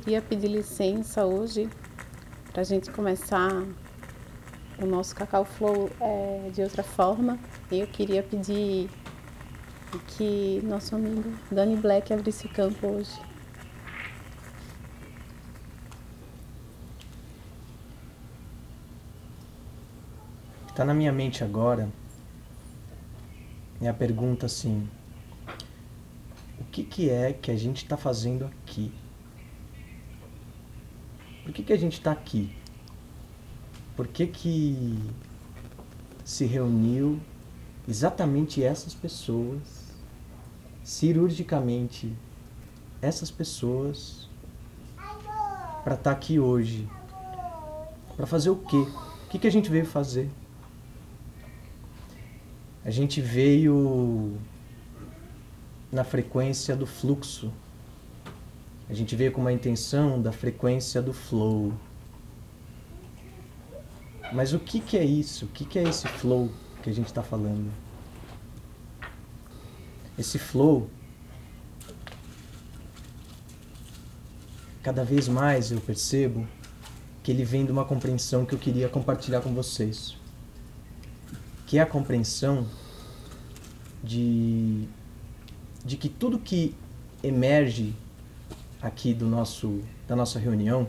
queria pedir licença hoje para a gente começar o nosso Cacau Flow é, de outra forma. Eu queria pedir que nosso amigo Dani Black abrisse o campo hoje. Está na minha mente agora é a pergunta assim: o que, que é que a gente está fazendo aqui? Que, que a gente está aqui? Por que, que se reuniu exatamente essas pessoas, cirurgicamente essas pessoas, para estar tá aqui hoje? Para fazer o quê? O que, que a gente veio fazer? A gente veio na frequência do fluxo. A gente veio com uma intenção da frequência do flow. Mas o que, que é isso? O que, que é esse flow que a gente está falando? Esse flow, cada vez mais eu percebo que ele vem de uma compreensão que eu queria compartilhar com vocês que é a compreensão de, de que tudo que emerge aqui do nosso, da nossa reunião,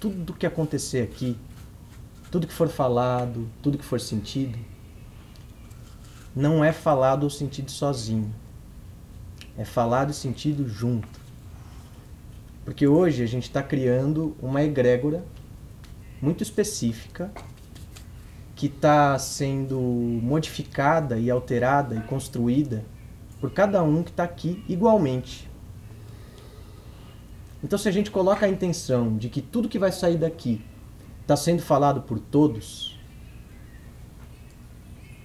tudo que acontecer aqui, tudo que for falado, tudo que for sentido, não é falado ou sentido sozinho. É falado e sentido junto. Porque hoje a gente está criando uma egrégora muito específica que está sendo modificada e alterada e construída por cada um que está aqui igualmente. Então, se a gente coloca a intenção de que tudo que vai sair daqui está sendo falado por todos,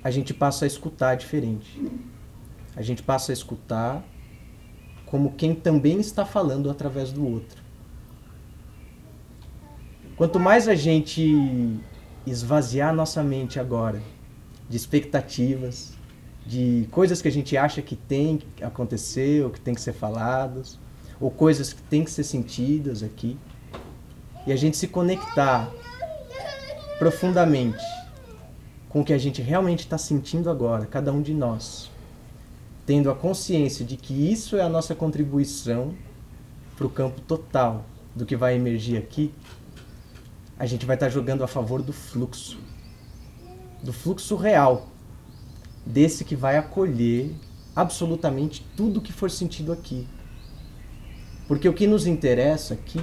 a gente passa a escutar diferente. A gente passa a escutar como quem também está falando através do outro. Quanto mais a gente esvaziar nossa mente agora de expectativas, de coisas que a gente acha que tem que acontecer ou que tem que ser faladas, ou coisas que tem que ser sentidas aqui, e a gente se conectar profundamente com o que a gente realmente está sentindo agora, cada um de nós, tendo a consciência de que isso é a nossa contribuição para o campo total do que vai emergir aqui, a gente vai estar jogando a favor do fluxo. Do fluxo real. Desse que vai acolher absolutamente tudo que for sentido aqui. Porque o que nos interessa aqui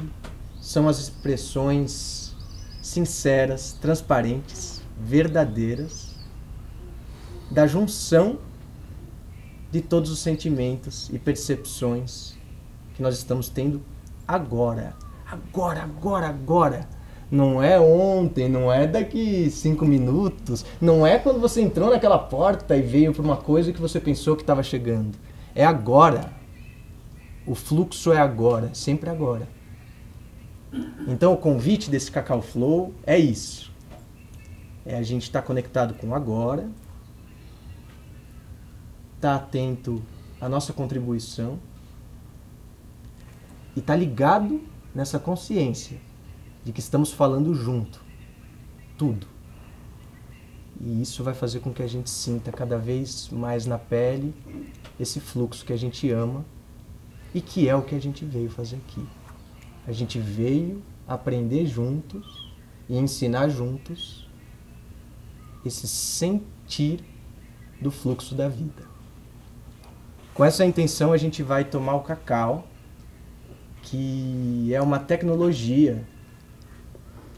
são as expressões sinceras, transparentes, verdadeiras da junção de todos os sentimentos e percepções que nós estamos tendo agora. Agora, agora, agora não é ontem, não é daqui cinco minutos, não é quando você entrou naquela porta e veio para uma coisa que você pensou que estava chegando. É agora. O fluxo é agora, sempre agora. Então o convite desse Cacau Flow é isso. É a gente estar tá conectado com agora, estar tá atento à nossa contribuição e estar tá ligado nessa consciência de que estamos falando junto. Tudo. E isso vai fazer com que a gente sinta cada vez mais na pele esse fluxo que a gente ama e que é o que a gente veio fazer aqui. A gente veio aprender juntos e ensinar juntos esse sentir do fluxo da vida. Com essa intenção, a gente vai tomar o cacau, que é uma tecnologia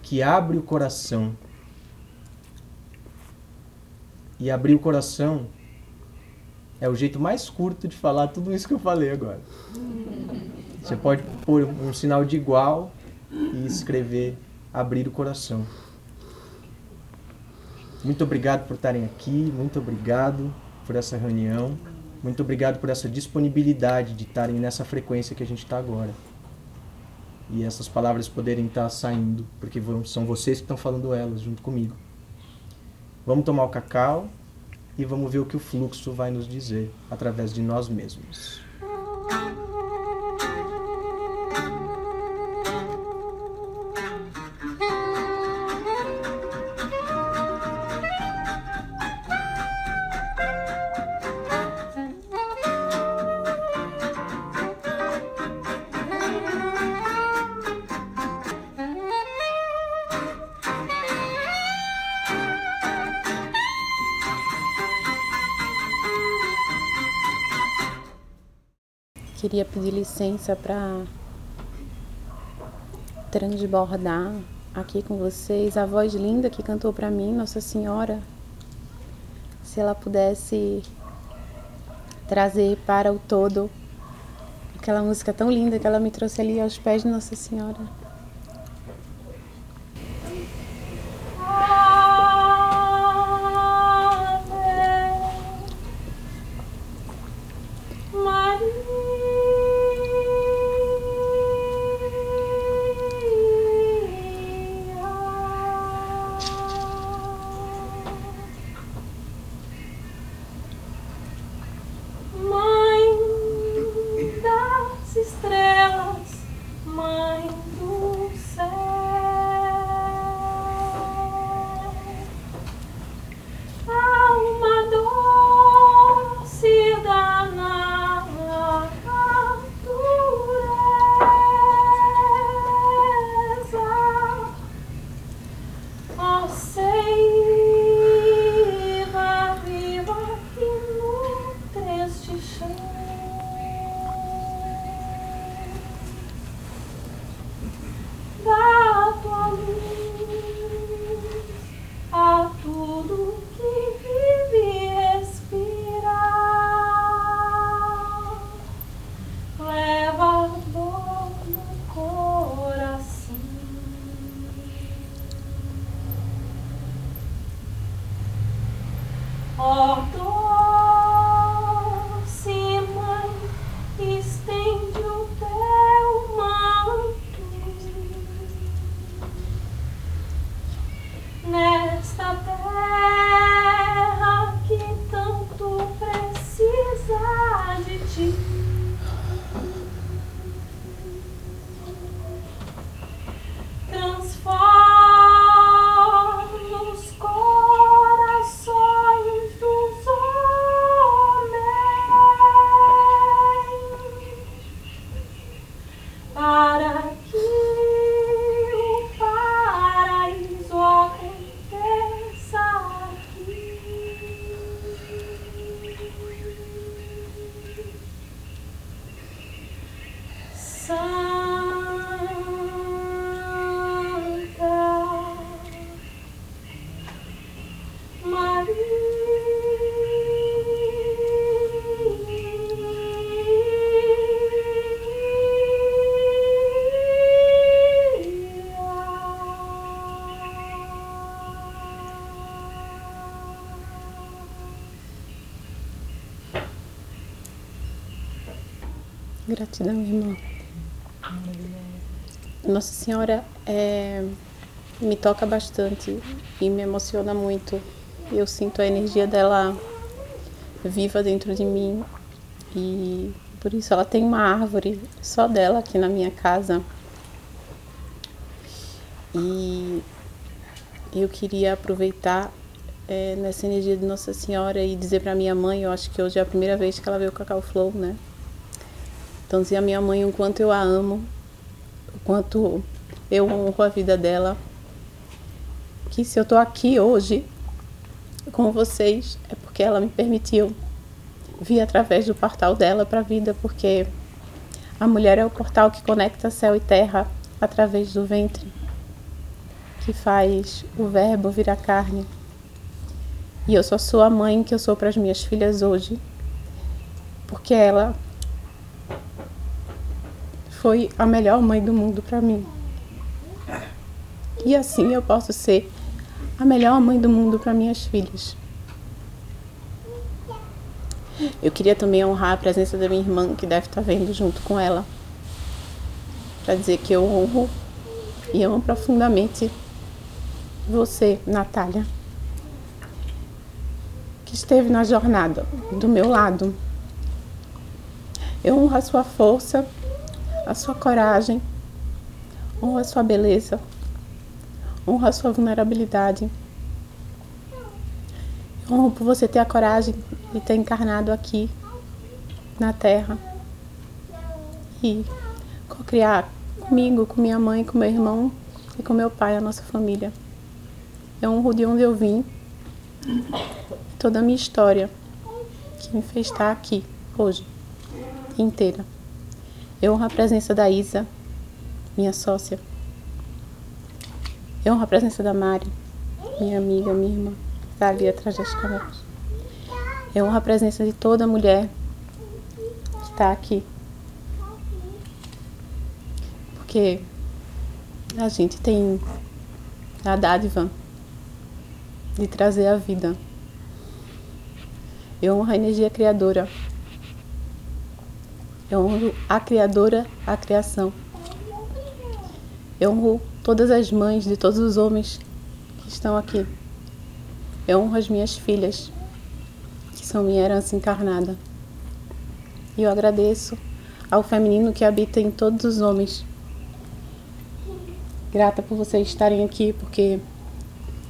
que abre o coração. E abrir o coração é o jeito mais curto de falar tudo isso que eu falei agora. Você pode pôr um sinal de igual e escrever abrir o coração. Muito obrigado por estarem aqui, muito obrigado por essa reunião, muito obrigado por essa disponibilidade de estarem nessa frequência que a gente está agora e essas palavras poderem estar saindo, porque são vocês que estão falando elas junto comigo. Vamos tomar o cacau e vamos ver o que o fluxo vai nos dizer através de nós mesmos. Licença para transbordar aqui com vocês a voz linda que cantou para mim, Nossa Senhora. Se ela pudesse trazer para o todo aquela música tão linda que ela me trouxe ali aos pés de Nossa Senhora. Thank you. Gratidão, irmã. Nossa Senhora é, me toca bastante e me emociona muito. Eu sinto a energia dela viva dentro de mim e por isso ela tem uma árvore só dela aqui na minha casa. E eu queria aproveitar é, nessa energia de Nossa Senhora e dizer para minha mãe, eu acho que hoje é a primeira vez que ela veio o Cacau Flow, né? Então dizer a minha mãe o quanto eu a amo, o quanto eu honro a vida dela. Que se eu estou aqui hoje com vocês é porque ela me permitiu vir através do portal dela para a vida, porque a mulher é o portal que conecta céu e terra através do ventre, que faz o verbo virar carne. E eu só sou a mãe que eu sou para as minhas filhas hoje, porque ela foi a melhor mãe do mundo para mim. E assim eu posso ser a melhor mãe do mundo para minhas filhas. Eu queria também honrar a presença da minha irmã, que deve estar vendo junto com ela, para dizer que eu honro e amo profundamente você, Natália, que esteve na jornada do meu lado. Eu honro a sua força a sua coragem, honra a sua beleza, honra a sua vulnerabilidade. Honro por você ter a coragem de ter encarnado aqui na Terra e co-criar comigo, com minha mãe, com meu irmão e com meu pai, a nossa família. Eu honro de onde eu vim, toda a minha história que me fez estar aqui hoje inteira. Eu honro a presença da Isa, minha sócia. Eu honro a presença da Mari, minha amiga, minha irmã, que está ali atrás das câmeras. Eu honro a presença de toda mulher que está aqui. Porque a gente tem a dádiva de trazer a vida. Eu honro a energia criadora. Eu honro a criadora, a criação. Eu honro todas as mães de todos os homens que estão aqui. Eu honro as minhas filhas, que são minha herança encarnada. E eu agradeço ao feminino que habita em todos os homens. Grata por vocês estarem aqui, porque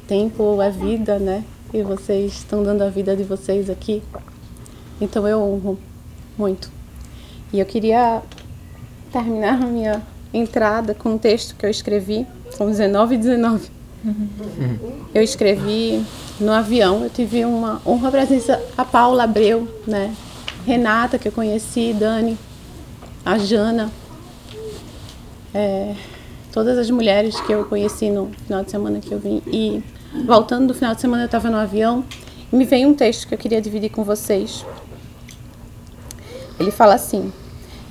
tempo é vida, né? E vocês estão dando a vida de vocês aqui. Então eu honro muito. E eu queria terminar a minha entrada com um texto que eu escrevi, com 19 e 19. Uhum. Eu escrevi no avião, eu tive uma honra presença a Paula Abreu, né? Renata, que eu conheci, Dani, a Jana, é, todas as mulheres que eu conheci no final de semana que eu vim. E voltando do final de semana, eu estava no avião e me veio um texto que eu queria dividir com vocês. Ele fala assim: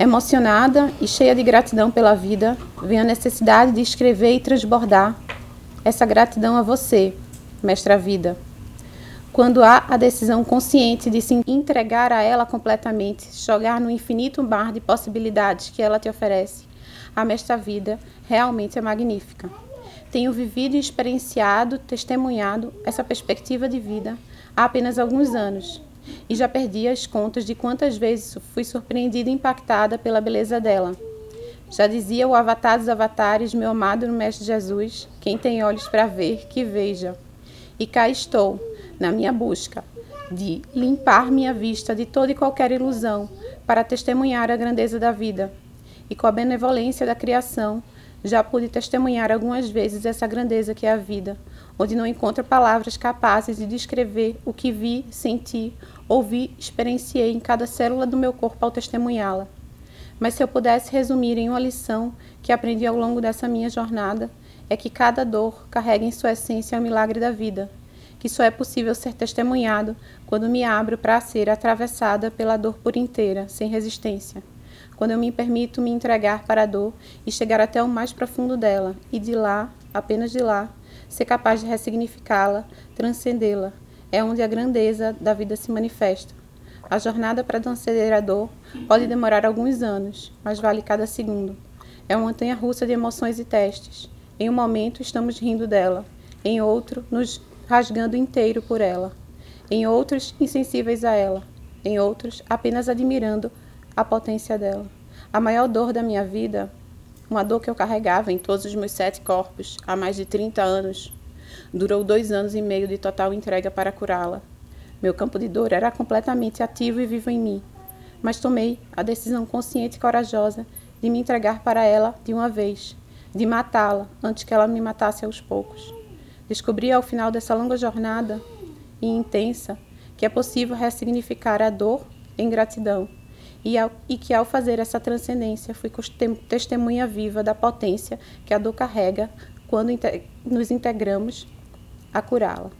Emocionada e cheia de gratidão pela vida, vem a necessidade de escrever e transbordar essa gratidão a você, mestra vida. Quando há a decisão consciente de se entregar a ela completamente, jogar no infinito mar de possibilidades que ela te oferece, a mestra vida realmente é magnífica. Tenho vivido e experienciado, testemunhado essa perspectiva de vida há apenas alguns anos e já perdi as contas de quantas vezes fui surpreendida e impactada pela beleza dela. Já dizia o avatar dos avatares, meu amado Mestre Jesus: quem tem olhos para ver, que veja. E cá estou, na minha busca de limpar minha vista de toda e qualquer ilusão, para testemunhar a grandeza da vida. E com a benevolência da criação, já pude testemunhar algumas vezes essa grandeza que é a vida, onde não encontro palavras capazes de descrever o que vi, senti, ouvi, experienciei em cada célula do meu corpo ao testemunhá-la. Mas se eu pudesse resumir em uma lição que aprendi ao longo dessa minha jornada, é que cada dor carrega em sua essência o milagre da vida, que só é possível ser testemunhado quando me abro para ser atravessada pela dor por inteira, sem resistência quando eu me permito me entregar para a dor e chegar até o mais profundo dela, e de lá, apenas de lá, ser capaz de ressignificá-la, transcendê-la, é onde a grandeza da vida se manifesta. A jornada para transcender a dor pode demorar alguns anos, mas vale cada segundo. É uma montanha russa de emoções e testes. Em um momento estamos rindo dela, em outro nos rasgando inteiro por ela, em outros insensíveis a ela, em outros apenas admirando a potência dela. A maior dor da minha vida, uma dor que eu carregava em todos os meus sete corpos há mais de 30 anos, durou dois anos e meio de total entrega para curá-la. Meu campo de dor era completamente ativo e vivo em mim, mas tomei a decisão consciente e corajosa de me entregar para ela de uma vez, de matá-la antes que ela me matasse aos poucos. Descobri ao final dessa longa jornada e intensa que é possível ressignificar a dor em gratidão e, ao, e que ao fazer essa transcendência fui testemunha viva da potência que a dor carrega quando nos integramos a curá-la.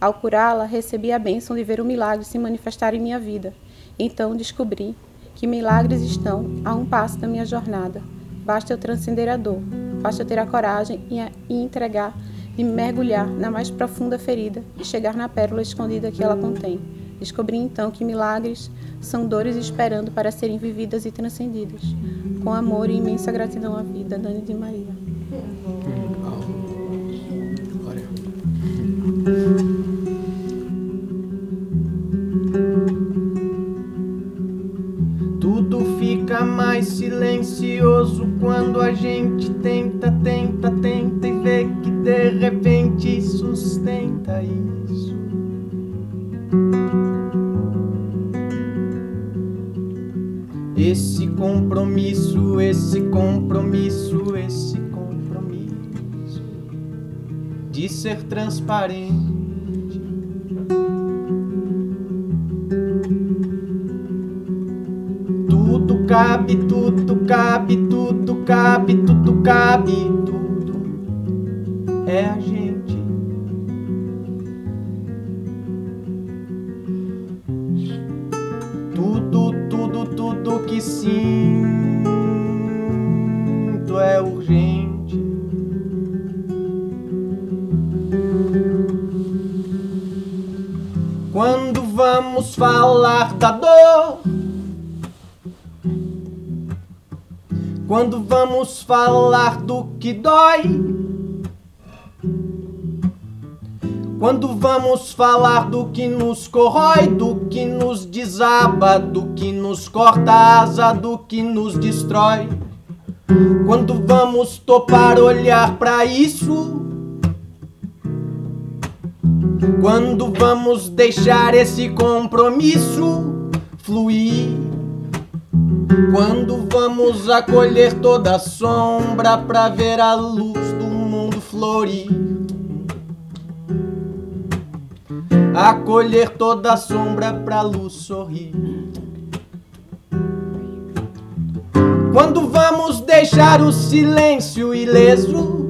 Ao curá-la, recebi a bênção de ver o milagre se manifestar em minha vida. Então descobri que milagres estão a um passo da minha jornada. Basta eu transcender a dor, basta eu ter a coragem e, e entregar, de mergulhar na mais profunda ferida e chegar na pérola escondida que ela contém. Descobri então que milagres são dores esperando para serem vividas e transcendidas. Com amor e imensa gratidão à vida, Dani de Maria. Tudo fica mais silencioso quando a gente tenta, tenta, tenta e vê que de repente sustenta isso. Esse compromisso, esse compromisso, esse compromisso de ser transparente. Tudo cabe tudo, cabe tudo, cabe tudo, cabe tudo. É a gente. Que sinto é urgente. Quando vamos falar da dor? Quando vamos falar do que dói? Quando vamos falar do que nos corrói, do que nos desaba, do que nos corta a asa, do que nos destrói? Quando vamos topar olhar para isso? Quando vamos deixar esse compromisso fluir? Quando vamos acolher toda a sombra pra ver a luz do mundo florir. Acolher toda a sombra pra luz sorrir. Quando vamos deixar o silêncio ileso.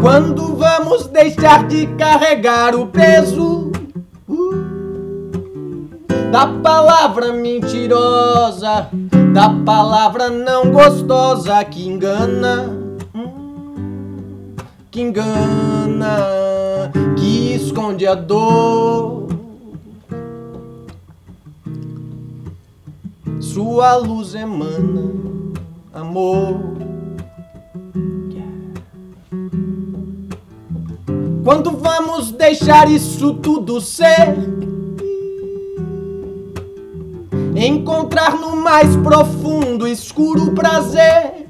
Quando vamos deixar de carregar o peso da palavra mentirosa, da palavra não gostosa que engana, que engana, que esconde a dor. Sua luz emana amor. Quando vamos deixar isso tudo ser? encontrar no mais profundo, escuro prazer.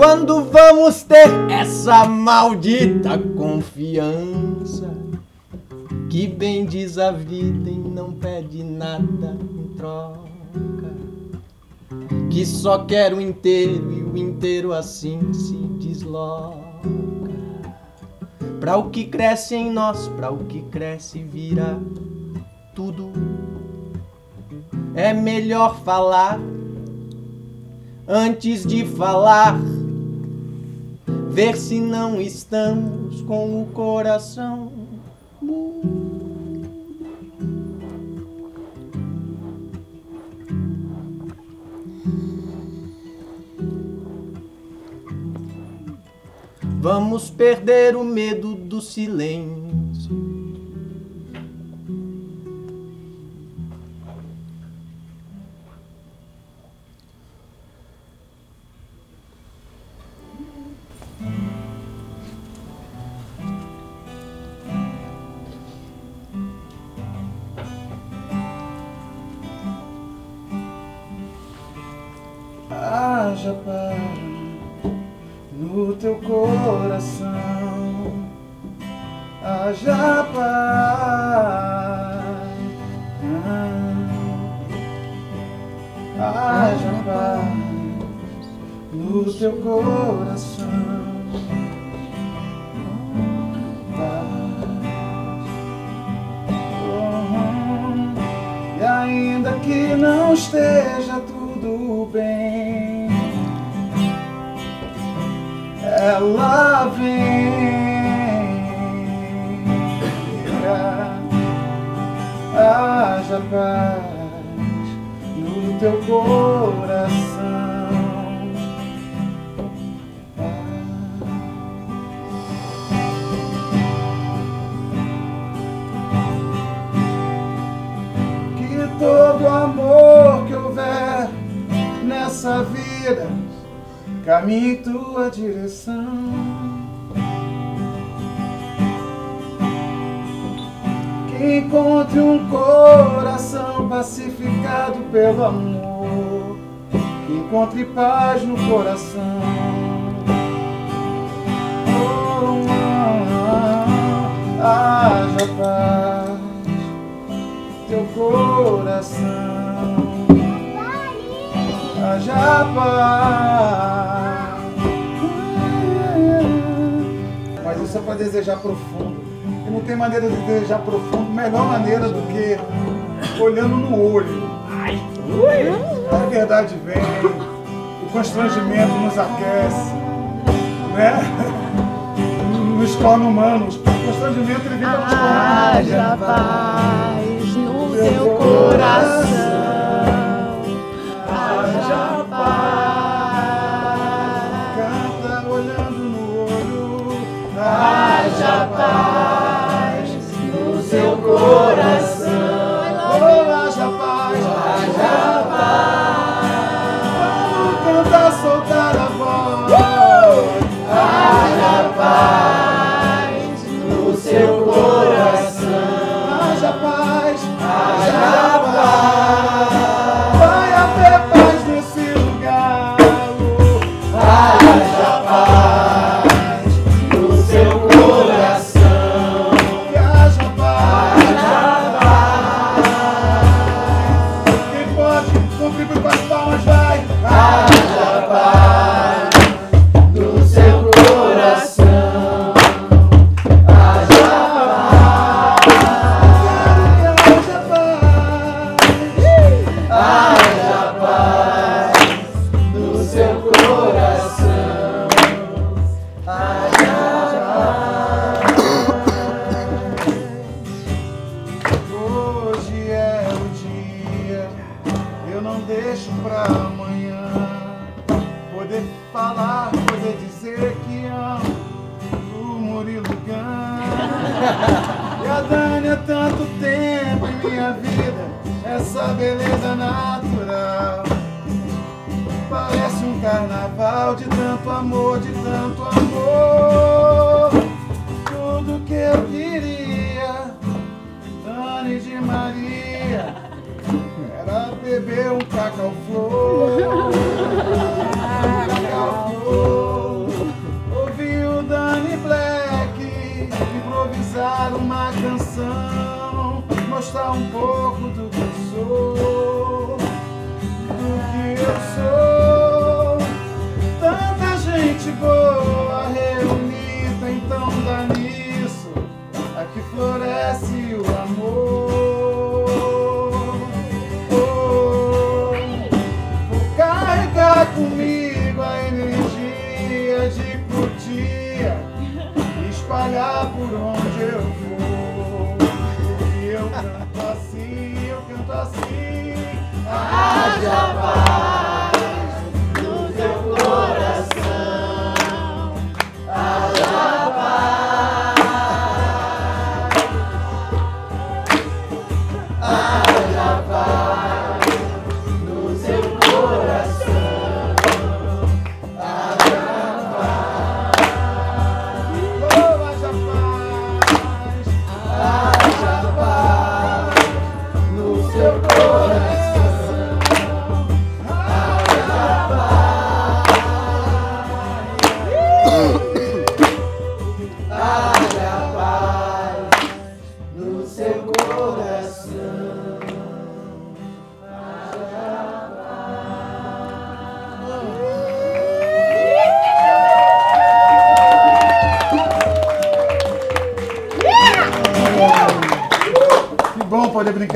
Quando vamos ter essa maldita confiança que bendiz a vida e não pede nada em troca, que só quer o inteiro e o inteiro assim se desloca. Para o que cresce em nós, para o que cresce vira tudo é melhor falar antes de falar. Ver se não estamos com o coração. Vamos perder o medo do silêncio. Haja paz no teu coração, haja paz, haja paz no teu coração. E ainda que não esteja bem ela vem. Haja paz no teu coração. Que todo amor que houver nessa vida caminhe em tua direção. Que encontre um coração pacificado pelo amor. Que encontre paz no coração. Oh, haja paz, teu coração haja paz. Mas isso é para desejar profundo. E não tem maneira de desejar profundo, melhor maneira do que olhando no olho. Ai, a verdade vem, o constrangimento nos aquece, né? Nos torna humanos. O constrangimento ele vem para nos tornar. Haja paz no teu coração.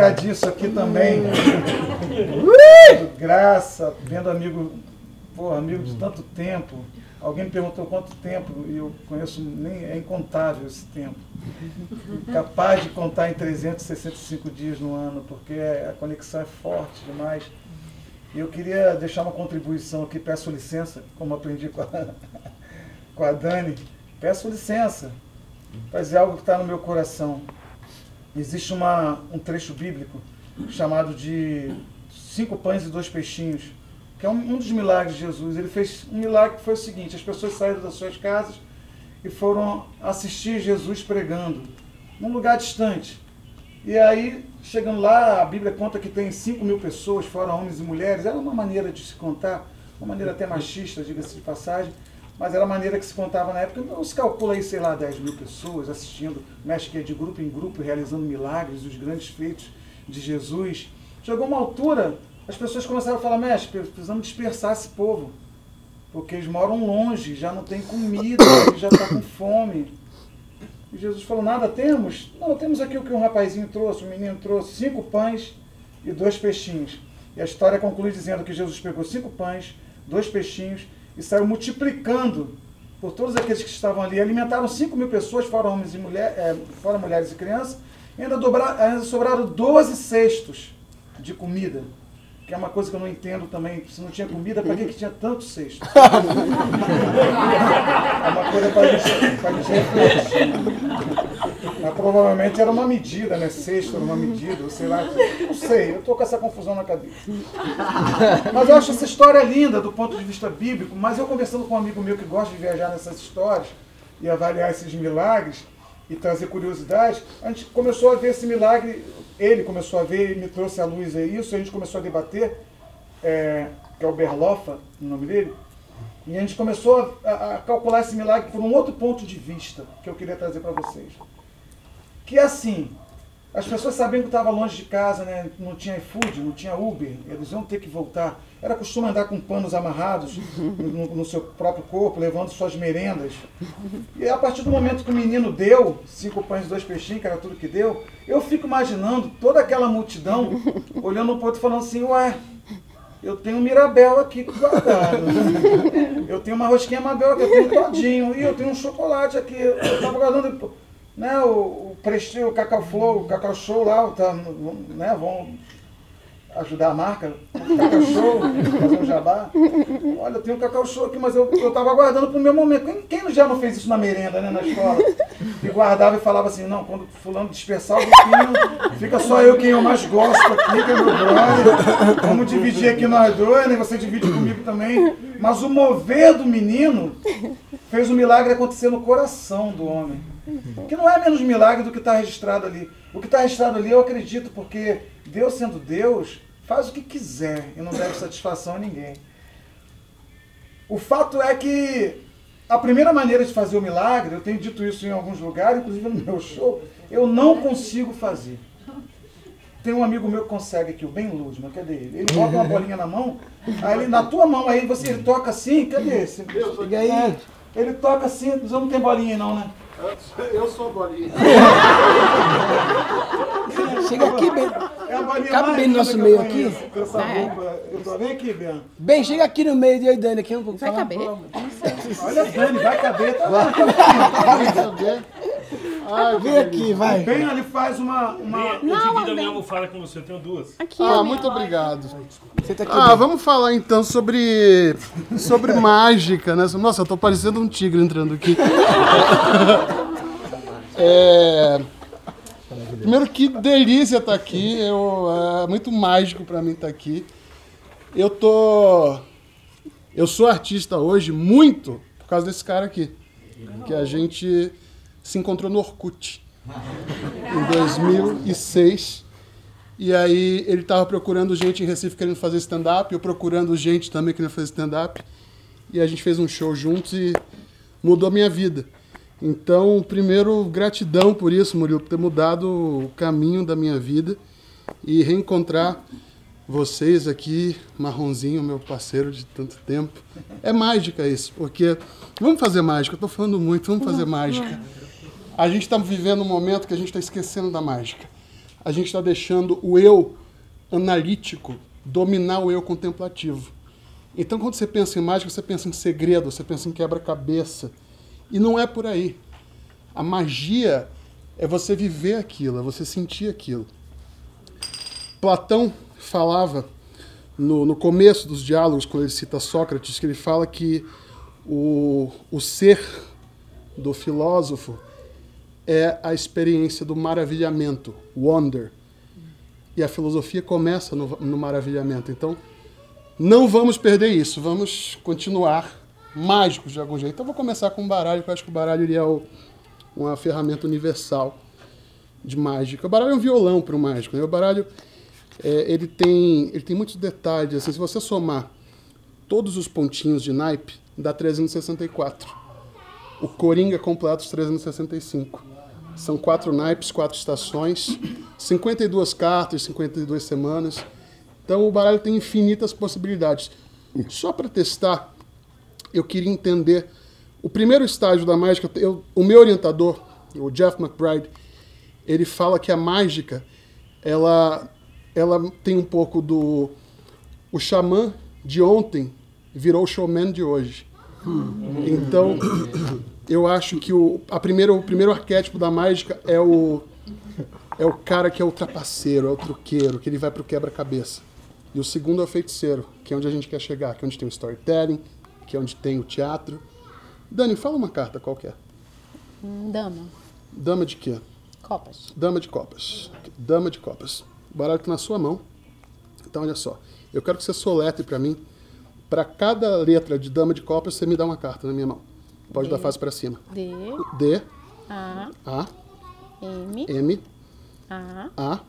Brincar disso aqui também. Graça, vendo amigo, pô, amigo de tanto tempo. Alguém me perguntou quanto tempo, e eu conheço, nem é incontável esse tempo. Capaz de contar em 365 dias no ano, porque a conexão é forte demais. E eu queria deixar uma contribuição aqui, peço licença, como aprendi com a, com a Dani. Peço licença, fazer algo que está no meu coração. Existe uma, um trecho bíblico chamado de cinco pães e dois peixinhos, que é um, um dos milagres de Jesus. Ele fez um milagre que foi o seguinte: as pessoas saíram das suas casas e foram assistir Jesus pregando num lugar distante. E aí, chegando lá, a Bíblia conta que tem 5 mil pessoas, fora homens e mulheres. Era uma maneira de se contar, uma maneira até machista, diga-se de passagem, mas era a maneira que se contava na época. Não se calcula aí, sei lá, 10 mil pessoas assistindo, mexe que é de grupo em grupo, realizando milagres, os grandes feitos de Jesus. Chegou uma altura, as pessoas começaram a falar, mestre, precisamos dispersar esse povo, porque eles moram longe, já não tem comida, já está com fome. E Jesus falou, nada temos? Não, temos aqui o que um rapazinho trouxe, um menino trouxe, cinco pães e dois peixinhos. E a história conclui dizendo que Jesus pegou cinco pães, dois peixinhos e saiu multiplicando por todos aqueles que estavam ali. Alimentaram cinco mil pessoas, fora homens e mulheres, é, fora mulheres e crianças. E ainda, dobra, ainda sobraram 12 cestos de comida que é uma coisa que eu não entendo também. Se não tinha comida, para que, que tinha tanto cesto? é uma coisa para a gente refletir. Mas provavelmente era uma medida, né? Cesto era uma medida, ou sei lá. Não sei, eu estou com essa confusão na cabeça. Mas eu acho essa história linda do ponto de vista bíblico. Mas eu conversando com um amigo meu que gosta de viajar nessas histórias e avaliar esses milagres e trazer curiosidades, a gente começou a ver esse milagre ele começou a ver e me trouxe à luz isso, a gente começou a debater, é, que é o Berlofa, o nome dele, e a gente começou a, a, calcular esse milagre por um outro ponto de vista que eu queria trazer para vocês. Que assim, as pessoas sabiam que estava longe de casa, né? não tinha iFood, não tinha Uber, eles iam ter que voltar. Era costume andar com panos amarrados no, no, seu próprio corpo, levando suas merendas. E a partir do momento que o menino deu, cinco pães e dois peixinhos, que era tudo que deu, eu fico imaginando toda aquela multidão olhando para outro falando assim, ué, eu tenho um Mirabel aqui guardado. Eu tenho uma rosquinha Mabel aqui, eu tenho um todinho. E eu tenho um chocolate aqui. Eu estava guardando né, o, o Prestígio, o Cacau Flow, o Cacau Show lá, tá, né, vão ajudar a marca, Cacau Show, fazer um jabá. Olha, eu tenho um Cacau Show aqui, mas eu estava guardando para o meu momento. Quem, quem, já não fez isso na merenda, né, na escola? E guardava e falava assim, não, quando fulano dispersar o grupinho, fica só eu quem eu mais gosto aqui, que é meu brother. Vamos dividir aqui nós dois, né? Você divide comigo também. Mas o mover do menino fez um milagre acontecer no coração do homem. Que não é menos milagre do que está registrado ali. O que está registrado ali eu acredito, porque Deus sendo Deus, faz o que quiser e não deve satisfação a ninguém. O fato é que a primeira maneira de fazer o milagre, eu tenho dito isso em alguns lugares, inclusive no meu show, eu não consigo fazer. Tem um amigo meu que consegue aqui, o Ben Ludman, cadê ele? Ele bota uma bolinha na mão, aí ele, na tua mão, aí você ele toca assim, cadê esse? E aí? Ele toca assim, não tem bolinha aí não, né? Eu sou bolinha. Chega aqui, Ben. É Cabe bem no nosso meio aqui. Tô, vem aqui, Ben. Ben, chega aqui no meio de eu e Dani aqui. Vai caber? Olha, Dani, vai caber. Tá vai caber. Ai, vem aqui, vai. Ele faz uma... uma... Eu divido a minha almofada com você, eu tenho duas. Aqui, ah, muito obrigado. Tá ah, vamos falar então sobre sobre mágica, né? Nossa, eu tô parecendo um tigre entrando aqui. é... Primeiro, que delícia estar tá aqui. Eu, é muito mágico para mim estar tá aqui. Eu tô. Eu sou artista hoje muito por causa desse cara aqui. Que a gente se encontrou no Orkut em 2006. E aí ele estava procurando gente em Recife querendo fazer stand-up, eu procurando gente também querendo fazer stand-up. E a gente fez um show juntos e mudou a minha vida. Então, primeiro, gratidão por isso, Murilo, por ter mudado o caminho da minha vida e reencontrar vocês aqui, Marronzinho, meu parceiro de tanto tempo. É mágica isso, porque vamos fazer mágica, eu estou falando muito, vamos fazer mágica. A gente está vivendo um momento que a gente está esquecendo da mágica. A gente está deixando o eu analítico dominar o eu contemplativo. Então, quando você pensa em mágica, você pensa em segredo, você pensa em quebra-cabeça e não é por aí. A magia é você viver aquilo, é você sentir aquilo. Platão falava no, no começo dos diálogos, quando ele cita Sócrates, que ele fala que o, o ser do filósofo é a experiência do maravilhamento, wonder. E a filosofia começa no, no maravilhamento. Então, não vamos perder isso, vamos continuar mágicos de algum jeito. Então vou começar com o baralho, porque eu acho que o baralho é o, uma ferramenta universal de mágica. O baralho é um violão para o mágico. Né? O baralho é, ele, tem, ele tem muitos detalhes. Assim, se você somar todos os pontinhos de naipe, dá 364. O Coringa completo os 365. São quatro naipes, quatro estações, 52 cartas, 52 semanas. Então o baralho tem infinitas possibilidades. Só para testar, eu queria entender o primeiro estágio da mágica. Eu, o meu orientador o Jeff McBride, ele fala que a mágica ela, ela tem um pouco do. O xamã de ontem virou o showman de hoje. Então, eu acho que o, a primeiro, o primeiro arquétipo da mágica é o, é o cara que é o trapaceiro, é o truqueiro, que ele vai pro quebra-cabeça. E o segundo é o feiticeiro, que é onde a gente quer chegar, que é onde tem o storytelling, que é onde tem o teatro. Dani, fala uma carta qualquer. Hum, Dama. Dama de quê? Copas. Dama de copas. Dama de copas. O baralho está na sua mão. Então, olha só. Eu quero que você soletre para mim. Para cada letra de dama de copas, você me dá uma carta na minha mão. Pode dar face para cima. D, D, A, A, M, M, A, A,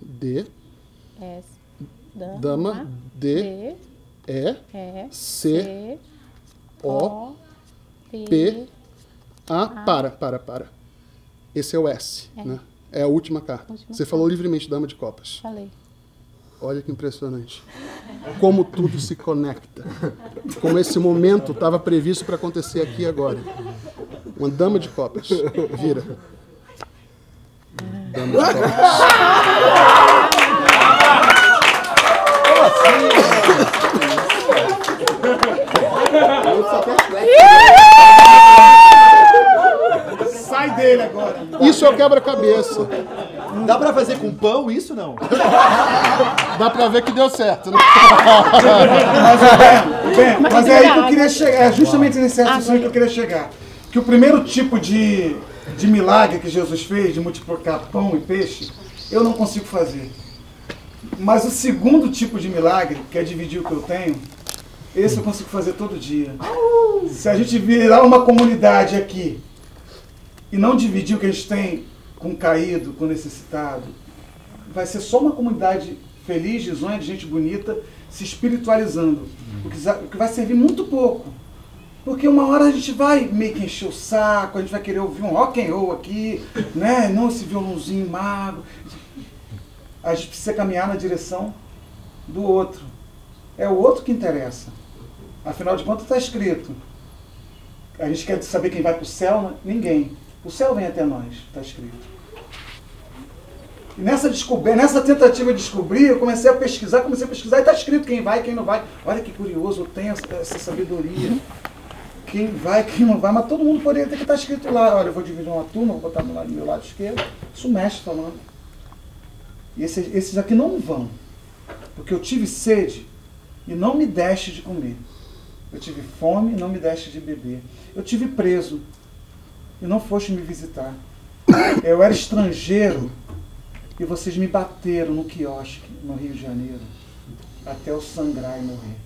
D, S. Dama. Dama, D, D, E, E, C, C, O, P, P, A. Para, para, para. Esse é o S, né? É a última carta. Última Você falou livremente dama de copas. Falei. Olha que impressionante. Como tudo se conecta. Como esse momento estava previsto para acontecer aqui agora. Uma dama de copas. Vira. Dama de copas. Sai dele agora. Isso é o quebra-cabeça. Dá pra fazer com pão isso não? Dá para ver que deu certo, né? Bem, mas Mas é aí que eu queria chegar, é justamente nesse raciocínio que eu queria chegar. Que o primeiro tipo de, de milagre que Jesus fez, de multiplicar pão e peixe, eu não consigo fazer. Mas o segundo tipo de milagre, que é dividir o que eu tenho, esse eu consigo fazer todo dia. Se a gente virar uma comunidade aqui e não dividir o que a gente tem com caído, com necessitado, vai ser só uma comunidade feliz, risonha, de gente bonita, se espiritualizando. O que vai servir muito pouco. Porque uma hora a gente vai meio que encher o saco, a gente vai querer ouvir um rock and roll aqui, né? Não esse violãozinho mago. A gente precisa caminhar na direção do outro. É o outro que interessa. Afinal de contas está escrito. A gente quer saber quem vai para o céu? Ninguém. O céu vem até nós, está escrito. E nessa, descoberta, nessa tentativa de descobrir, eu comecei a pesquisar, comecei a pesquisar e está escrito quem vai quem não vai. Olha que curioso, eu tenho essa, essa sabedoria. Quem vai, quem não vai, mas todo mundo poderia ter que estar escrito lá. Olha, eu vou dividir uma turma, vou botar lado do meu lado esquerdo. Isso o mestre falando. E esses, esses aqui não vão. Porque eu tive sede e não me deste de comer. Eu tive fome e não me deste de beber. Eu tive preso e não foste me visitar. Eu era estrangeiro e vocês me bateram no quiosque no Rio de Janeiro até eu sangrar e morrer.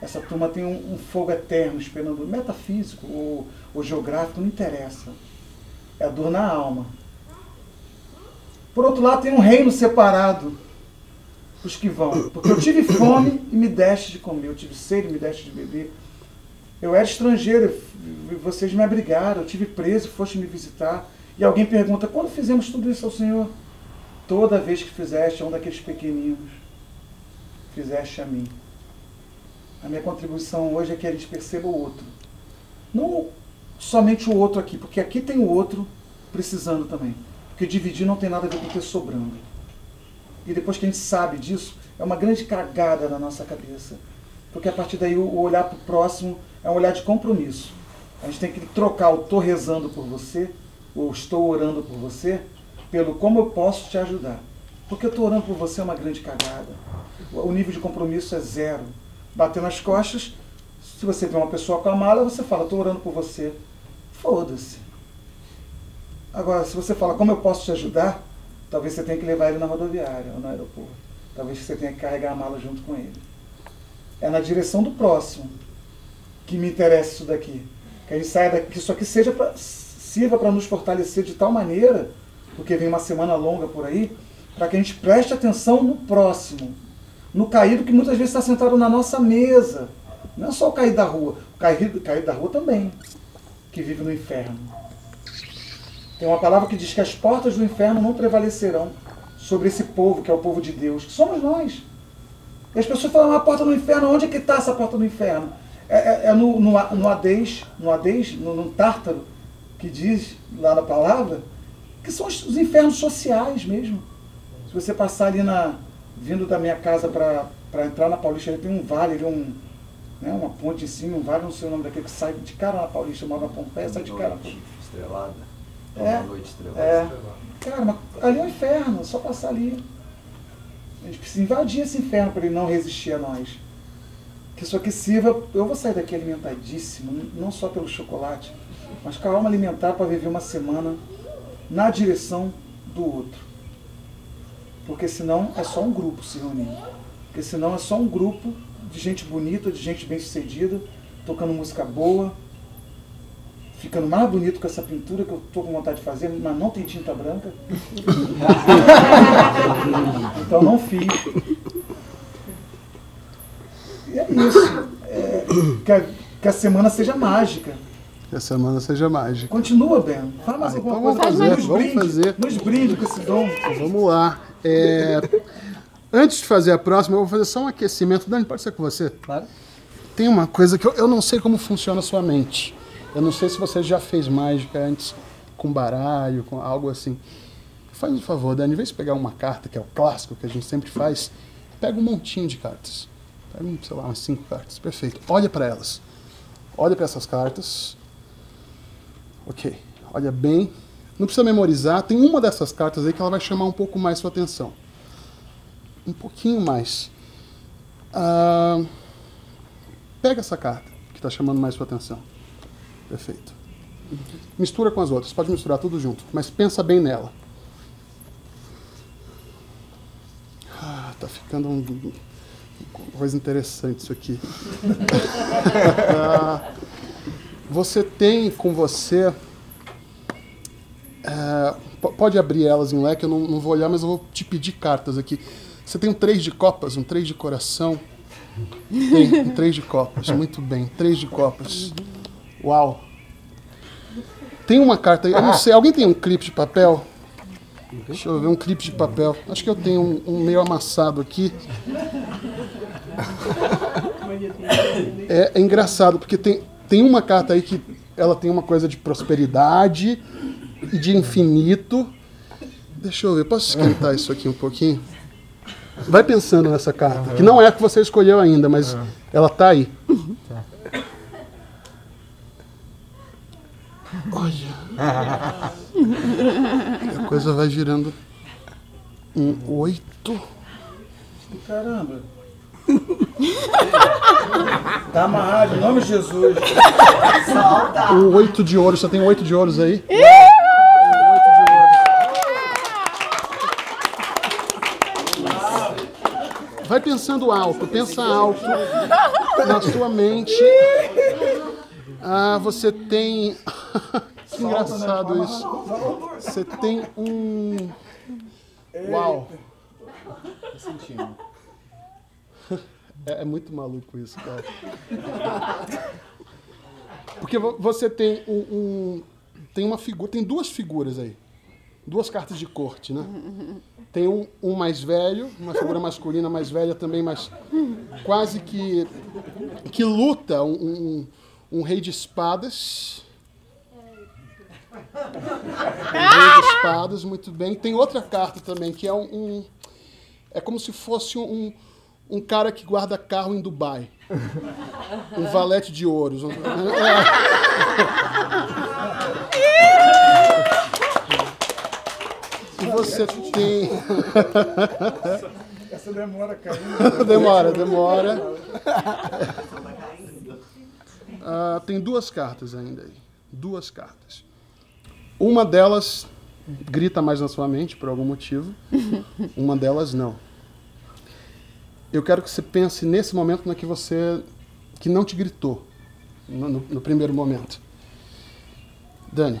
Essa turma tem um, um fogo eterno esperando, metafísico ou, ou geográfico, não interessa. É a dor na alma. Por outro lado, tem um reino separado os que vão. Porque eu tive fome e me deste de comer, eu tive sede e me deste de beber. Eu era estrangeiro, vocês me abrigaram, eu tive preso, foste me visitar. E alguém pergunta, quando fizemos tudo isso ao Senhor? Toda vez que fizeste a um daqueles pequeninos, fizeste a mim. A minha contribuição hoje é que a gente perceba o outro. Não somente o outro aqui, porque aqui tem o outro precisando também. Porque dividir não tem nada a ver com ter sobrando. E depois que a gente sabe disso, é uma grande cagada na nossa cabeça. Porque a partir daí o olhar para o próximo é um olhar de compromisso. A gente tem que trocar o estou rezando por você, ou estou orando por você, pelo como eu posso te ajudar. Porque eu estou orando por você é uma grande cagada. O nível de compromisso é zero. Bater nas costas, se você vê uma pessoa com a mala, você fala, estou orando por você. Foda-se. Agora, se você fala, como eu posso te ajudar, talvez você tenha que levar ele na rodoviária ou no aeroporto. Talvez você tenha que carregar a mala junto com ele. É na direção do próximo que me interessa isso daqui. Que a gente saia daqui, que isso aqui seja pra, sirva para nos fortalecer de tal maneira, porque vem uma semana longa por aí, para que a gente preste atenção no próximo, no caído que muitas vezes está sentado na nossa mesa. Não é só o caído da rua, o caído, caído da rua também, que vive no inferno. Tem uma palavra que diz que as portas do inferno não prevalecerão sobre esse povo, que é o povo de Deus, que somos nós. E as pessoas falam, a porta do inferno, onde é que está essa porta do inferno? É, é- é no, no, no Hades, no, Hades no, no Tártaro, que diz lá na palavra, que são os os infernos sociais mesmo. Se você passar ali na. vindo da minha casa para entrar na Paulista, ele tem um vale, ali, um, né, uma ponte em cima, um vale, não sei o nome daquele que sai de cara na Paulista, mora na Pompeia, sai de cara Paulista. Estrelada. É. Uma noite estrelada. É. Cara, mas ali é um inferno, é só passar ali. A gente precisa invadir esse inferno para ele não resistir a nós. Que isso aqui sirva. Eu vou sair daqui alimentadíssimo, não só pelo chocolate, mas com a alma alimentar para viver uma semana na direção do outro. Porque senão é só um grupo se reunindo. Porque senão é só um grupo de gente bonita, de gente bem sucedida, tocando música boa, ficando mais bonito com essa pintura que eu tô com vontade de fazer, mas não tem tinta branca. então não fiz. E é isso. É, que, a, que a semana seja mágica. Que a semana seja mágica. Continua, Ben. Fala mais Ah, alguma então coisa. vamos fazer, nos vamos brinde, fazer. Nos brinde com esse dom. Vamos lá. É, Antes de fazer a próxima, eu vou fazer só um aquecimento. Dani, pode ser com você? Claro. Tem uma coisa que eu, eu não sei como funciona a sua mente. Eu não sei se você já fez mágica antes com baralho, com algo assim. Faz um favor, Dani, em vez de pegar uma carta, que é o clássico que a gente sempre faz, pega um montinho de cartas. Pega, sei lá, umas cinco cartas. Perfeito. Olha para elas. Olha para essas cartas. Ok. Olha bem. Não precisa memorizar. Tem uma dessas cartas aí que ela vai chamar um pouco mais sua atenção. Um pouquinho mais. Ah, pega essa carta que está chamando mais sua atenção. Perfeito. Mistura com as outras. Pode misturar tudo junto, mas pensa bem nela. Ah, tá ficando um, uma coisa interessante isso aqui. Ah, você tem com você. é, po- pode abrir elas em leque, eu não, não vou olhar, mas eu vou te pedir cartas aqui. Você tem um três de copas, um três de coração. Tem, um três de copas, muito bem, três de copas. Uau! Tem uma carta eu não sei, alguém tem um clipe de papel? Deixa eu ver, um clipe de papel. Acho que eu tenho um, um meio amassado aqui. É, é engraçado, porque tem, tem uma carta aí que ela tem uma coisa de prosperidade e de infinito. Deixa eu ver, posso esquentar isso aqui um pouquinho? Vai pensando nessa carta, que não é a que você escolheu ainda, mas ela tá aí. Olha. E a coisa vai girando. Um oito. Caramba. Tá amarrado, em nome de Jesus. Um oito de ouro. Você tem oito de ouros aí? Vai pensando alto, pensa alto na sua mente. Ah, você tem. que engraçado isso. Você tem um. Uau! Tô sentindo. É, é muito maluco isso, cara. Porque vo- você tem um, um- tem uma figura, tem duas figuras aí, duas cartas de corte, né? Tem um, um mais velho, uma figura masculina mais velha também, mas quase que que luta um, um- um rei de espadas. Um rei de espadas, muito bem. Tem outra carta também que é um- é como se fosse um, um cara que guarda carro em Dubai. Um valete de ouros. E você tem. Essa demora, cara. demora, demora. Ah, tem duas cartas ainda aí. Duas cartas. Uma delas grita mais na sua mente por algum motivo. Uma delas não. Eu quero que você pense nesse momento na que você que não te gritou no, no- no primeiro momento. Dani,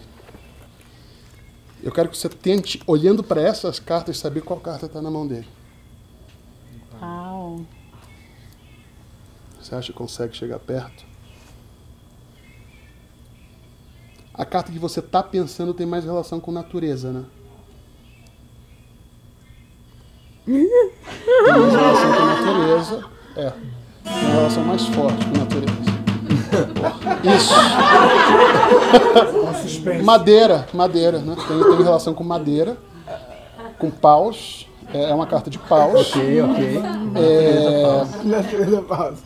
eu quero que você tente, olhando para essas cartas, saber qual carta está na mão dele. Uau. Você acha que consegue chegar perto? A carta que você está pensando tem mais relação com natureza, né? Tem mais relação com a natureza. É. Tem uma relação mais forte com a natureza. Isso. madeira, madeira, né? Tem, tem relação com madeira, com paus. É é uma carta de paus. Ok, ok. É, Natureza pausa.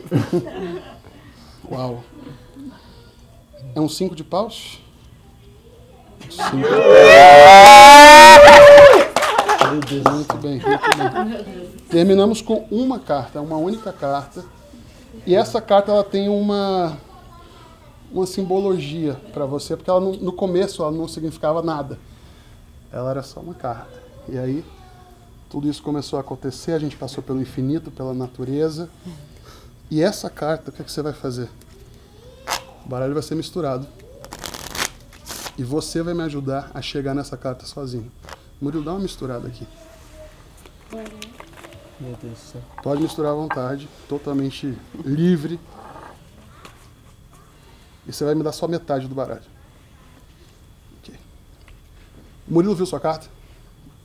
Uau. É um 5 de paus? Muito bem, muito bem. Terminamos com uma carta, uma única carta. E essa carta ela tem uma uma simbologia para você, porque ela não- no começo ela não significava nada. Ela era só uma carta. E aí tudo isso começou a acontecer, a gente passou pelo infinito, pela natureza. E essa carta, o que, é que você vai fazer? O baralho vai ser misturado. E você vai me ajudar a chegar nessa carta sozinho. Murilo, dá uma misturada aqui. Meu Deus do céu. Pode misturar à vontade, totalmente livre. E você vai me dar só metade do baralho. Ok. Murilo viu sua carta?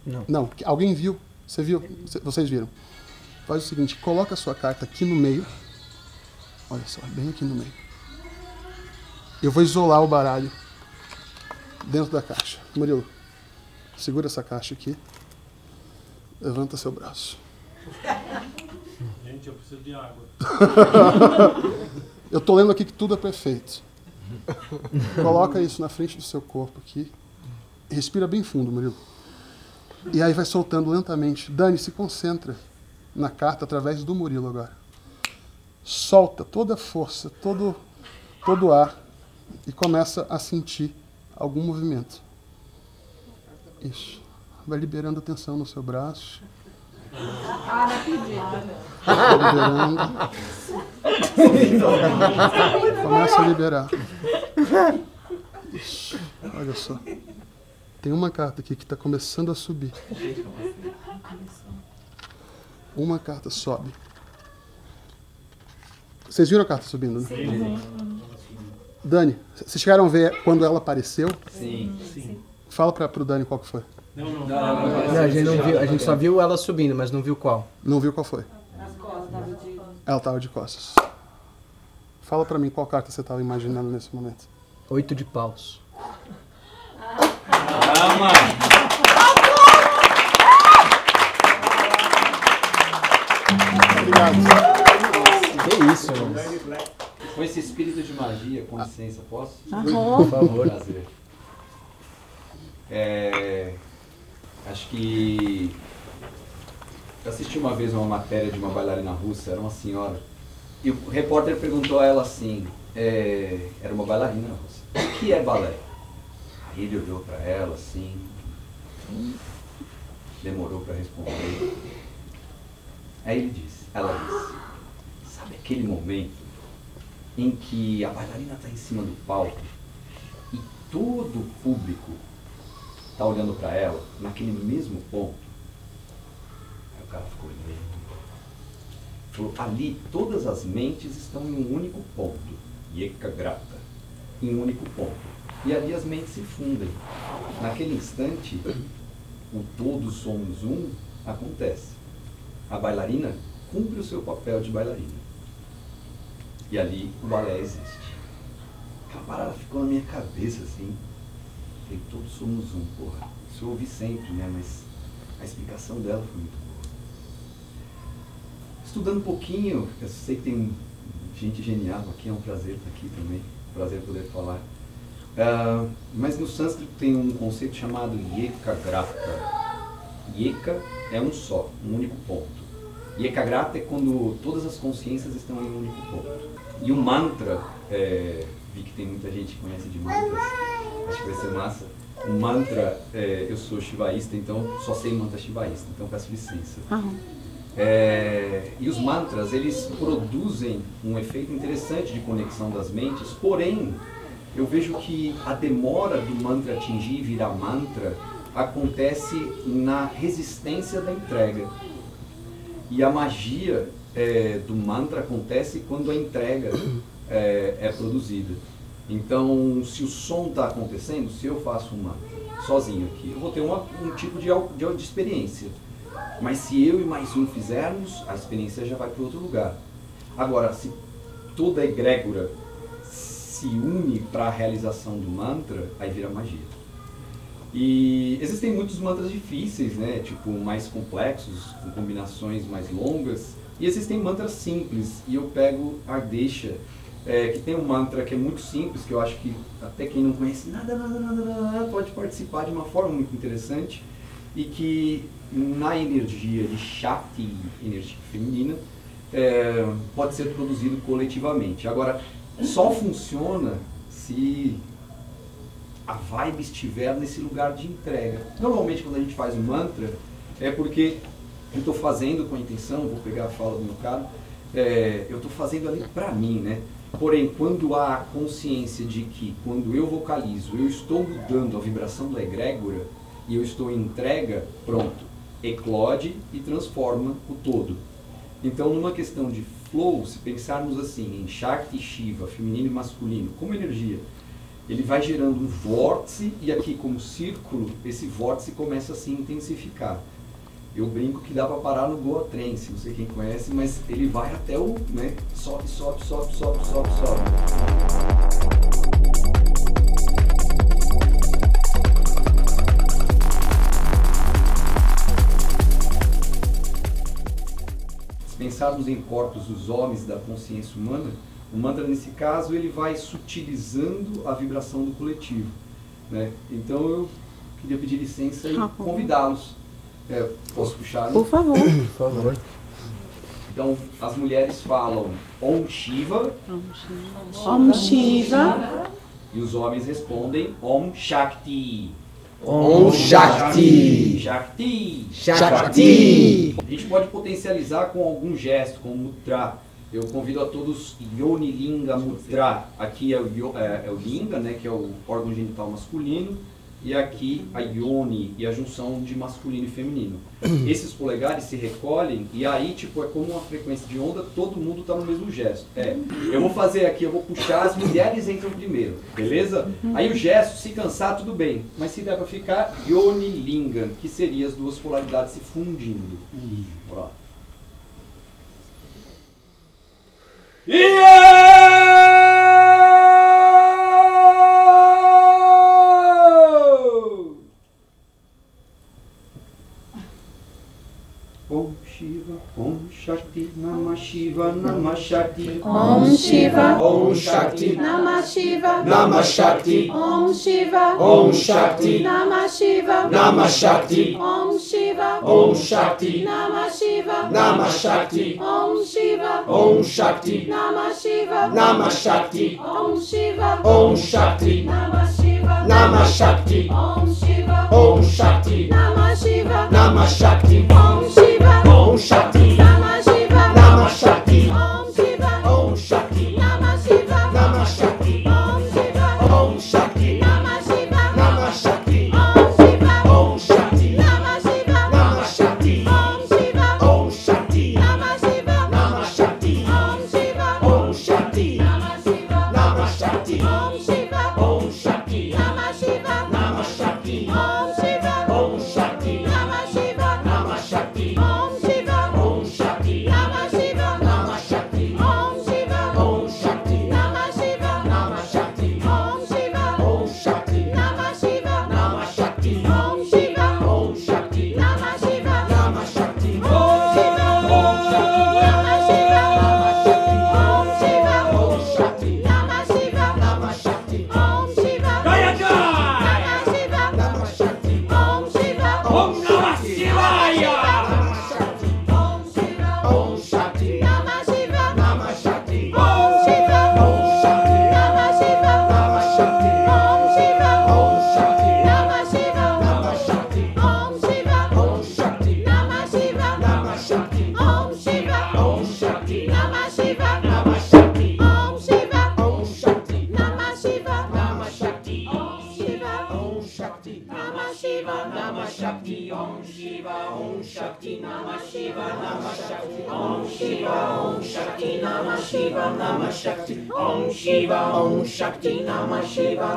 Não. Não. Alguém viu? Você viu? Cê- Vocês viram? Faz o seguinte, coloca a sua carta aqui no meio. Olha só, bem aqui no meio. Eu vou isolar o baralho dentro da caixa. Murilo, segura essa caixa aqui. Levanta seu braço. Gente, eu preciso de água. Eu tô lendo aqui que tudo é perfeito. Coloca isso na frente do seu corpo aqui. Respira bem fundo, Murilo. E aí vai soltando lentamente. Dani, se concentra na carta através do Murilo agora. Solta toda a força, todo todo o ar e começa a sentir algum movimento. Isso. Vai liberando a tensão no seu braço. Vai liberando. Começa a liberar. Isso. Olha só. Tem uma carta aqui que está começando a subir. Uma carta sobe. Vocês viram a carta subindo, né? Dani, vocês chegaram a ver quando ela apareceu? Sim. Fala para pro Dani qual que foi. Não, a gente não viu, a gente só viu ela subindo, mas não viu qual. Não viu qual foi? Ela estava de costas. Fala para mim qual carta você estava imaginando nesse momento. Oito de paus. Obrigado. Que isso, mano. Com esse espírito de magia, com licença, posso? Por favor. Prazer. É, acho que eu assisti uma vez uma matéria de uma bailarina russa, era uma senhora, e o repórter perguntou a ela assim, é, era uma bailarina russa, o que é balé? Aí ele olhou para ela assim, demorou para responder. Aí ele disse, ela disse, sabe aquele momento em que a bailarina está em cima do palco e todo o público está olhando para ela naquele mesmo ponto. Aí o cara ficou olhando. Falou, ali todas as mentes estão em um único ponto. Yeka grata. Em um único ponto. E ali as mentes se fundem. Naquele instante, o todos somos um acontece. A bailarina cumpre o seu papel de bailarina. E ali o balé existe. Aquela parada ficou na minha cabeça assim. Falei, todos somos um, porra. Isso eu ouvi sempre, né? Mas a explicação dela foi muito boa. Estudando um pouquinho, eu sei que tem gente genial aqui, é um prazer estar aqui também. Prazer poder falar. Ah, mas no sânscrito tem um conceito chamado Yekagrata. Yeka é um só, um único ponto. Yekagrata é quando todas as consciências estão em um único ponto. E o mantra, é, vi que tem muita gente que conhece de mantras, acho que vai ser massa. O mantra, é, eu sou shivaísta, então só sei mantra shivaísta, então peço licença. É, e os mantras, eles produzem um efeito interessante de conexão das mentes, porém, eu vejo que a demora do mantra atingir e virar mantra acontece na resistência da entrega. E a magia é, do mantra acontece quando a entrega é, é produzida. Então, se o som está acontecendo, se eu faço um mantra sozinho aqui, eu vou ter uma, um tipo de, de, de experiência. Mas se eu e mais um fizermos, a experiência já vai para outro lugar. Agora, se toda egrégora se une para a realização do mantra, aí vira magia. E existem muitos mantras difíceis, né? Tipo, mais complexos, com combinações mais longas. E existem mantras simples. E eu pego Ardesha, é, que tem um mantra que é muito simples, que eu acho que até quem não conhece nada, nada, nada, nada, pode participar de uma forma muito interessante. E que na energia de Shakti, energia feminina, é, pode ser produzido coletivamente. Agora, só funciona se a vibe estiver nesse lugar de entrega. Normalmente, quando a gente faz um mantra, é porque eu estou fazendo com a intenção, vou pegar a fala do meu cara, é, eu estou fazendo ali para mim, né? Porém, quando há a consciência de que, quando eu vocalizo, eu estou mudando a vibração da egrégora e eu estou em entrega, pronto, eclode e transforma o todo. Então, numa questão de flow, se pensarmos assim em Shakti e Shiva, feminino e masculino, como energia, ele vai gerando um vórtice e aqui como círculo, esse vórtice começa a se intensificar. Eu brinco que dá para parar no Goa Trance, não sei quem conhece, mas ele vai até o, né, sobe, sobe, sobe, sobe, sobe, sobe. Se pensarmos em corpos dos homens da consciência humana, o mantra nesse caso ele vai sutilizando a vibração do coletivo, né? Então eu queria pedir licença e bom. convidá-los. É, posso puxar? né? Por favor. Por favor. Então as mulheres falam Om Shiva Om Shiva. e os homens respondem Om Shakti. Om Shakti. Shakti. Shakti. A gente pode potencializar com algum gesto, como Mudra. Eu convido a todos Yoni Linga Mudra. Aqui é o, é- é o Linga, né, que é o órgão genital masculino. E aqui a Yoni e a junção de masculino e feminino. Esses polegares se recolhem e aí tipo é como uma frequência de onda, todo mundo está no mesmo gesto. É, eu vou fazer aqui, eu vou puxar, as mulheres entram primeiro, beleza? Aí o gesto, se cansar, tudo bem. Mas se der para ficar, Yoni Linga, que seria as duas polaridades se fundindo. Ó. Iê! Om Shakti. Namah Shiva. Namah Shakti. Namashiva Namashakti Om Shiva. Om Shakti. Namah Shiva. Namah Shakti. Namashiva Namashakti Om Shiva. Om Shakti. Namah Shiva. Namah Shakti. Namashiva Namashakti Om Shiva. Om Shakti. Namah Shiva. Namah Shakti. Namashiva Namashakti Om Shiva. Om Shakti. Namah Shiva. Namah Shakti. Namashiva Namashakti Om Shiva. Om Shakti. Namah Shiva. Namah Shakti. Namashiva Namashakti Om Shiva. Om Shakti.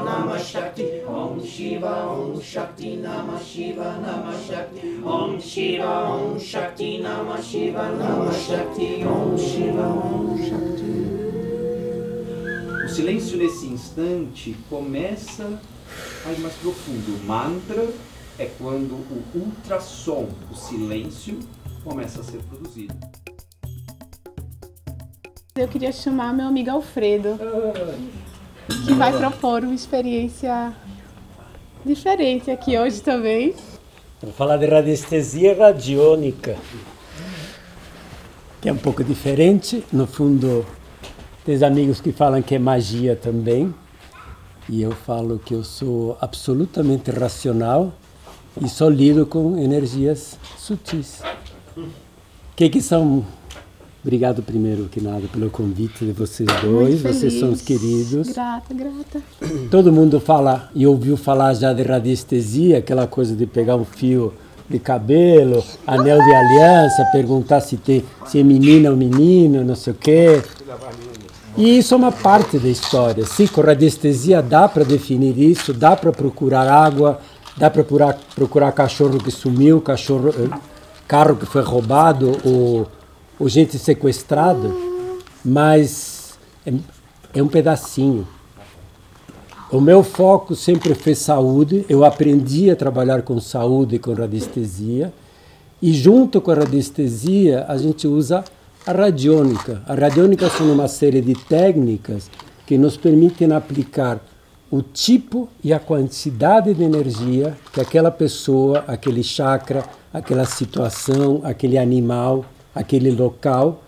Namah Shakti. Om Shiva. Om Shakti. Namah Shiva. Namah Shakti. Om Shiva. Om Shakti. Namah Shiva. Namah Shakti. Om Shiva. Om Shakti. O silêncio nesse instante começa a ir mais profundo. O mantra é quando o ultrassom, o silêncio, começa a ser produzido. Eu queria chamar meu amigo Alfredo, que vai propor uma experiência diferente aqui hoje também. Vou falar de radiestesia radiônica, que é um pouco diferente. No fundo, tem amigos que falam que é magia também, e eu falo que eu sou absolutamente racional e só lido com energias sutis. O que, que são Obrigado primeiro que nada pelo convite de vocês dois. Vocês são os queridos. Grata, grata. Todo mundo fala e ouviu falar já de radiestesia, aquela coisa de pegar um fio de cabelo, anel de aliança, perguntar se tem se é menina ou menino, não sei o quê. E isso é uma parte da história. Sim, com radiestesia dá para definir isso, dá para procurar água, dá para procurar, procurar cachorro que sumiu, cachorro, eh, carro que foi roubado, ou ou gente sequestrada, mas é, é um pedacinho. O meu foco sempre foi saúde. Eu aprendi a trabalhar com saúde e com radiestesia. E junto com a radiestesia, a gente usa a radiônica. A radiônica são uma série de técnicas que nos permitem aplicar o tipo e a quantidade de energia que aquela pessoa, aquele chakra, aquela situação, aquele animal aquele local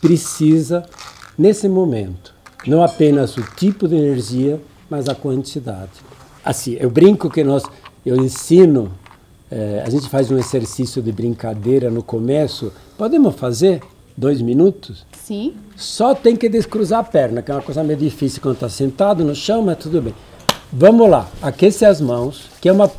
precisa nesse momento. Não apenas o tipo de energia, mas a quantidade. Assim, eu brinco que nós, eu ensino, é, a gente faz um exercício de brincadeira no começo. Podemos fazer? Dois minutos? Sim. Só tem que descruzar a perna, que é uma coisa meio difícil quando está sentado no chão, mas tudo bem. Vamos lá, aquecer as mãos, que é uma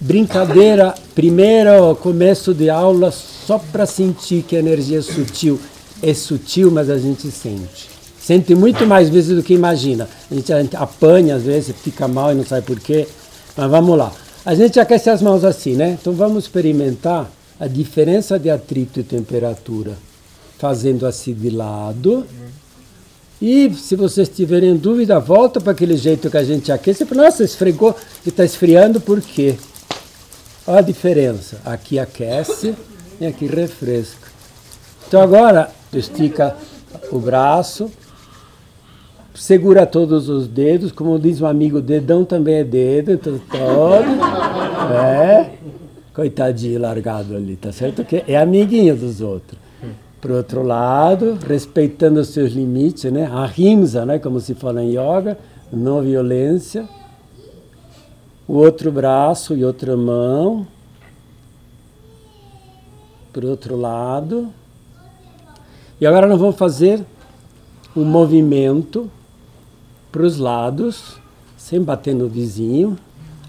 brincadeira, primeiro começo de aula, só para sentir que a energia é sutil. É sutil, mas a gente sente. Sente muito mais vezes do que imagina. A gente, a gente apanha, às vezes, fica mal e não sabe por quê. Mas vamos lá. A gente aquece as mãos assim, né? Então vamos experimentar a diferença de atrito e temperatura. Fazendo assim de lado. E se vocês tiverem dúvida, volta para aquele jeito que a gente aquece. Nossa, esfregou e está esfriando por quê? Olha a diferença. Aqui aquece e aqui refresca. Então agora estica o braço, segura todos os dedos, como diz um amigo, dedão também é dedo, então todo. É. Coitadinho largado ali, tá certo? Que é amiguinho dos outros. Para o outro lado, respeitando os seus limites, né? A rimsa, né? como se fala em yoga, não violência o outro braço e outra mão para o outro lado. E agora nós vamos fazer um movimento para os lados, sem bater no vizinho.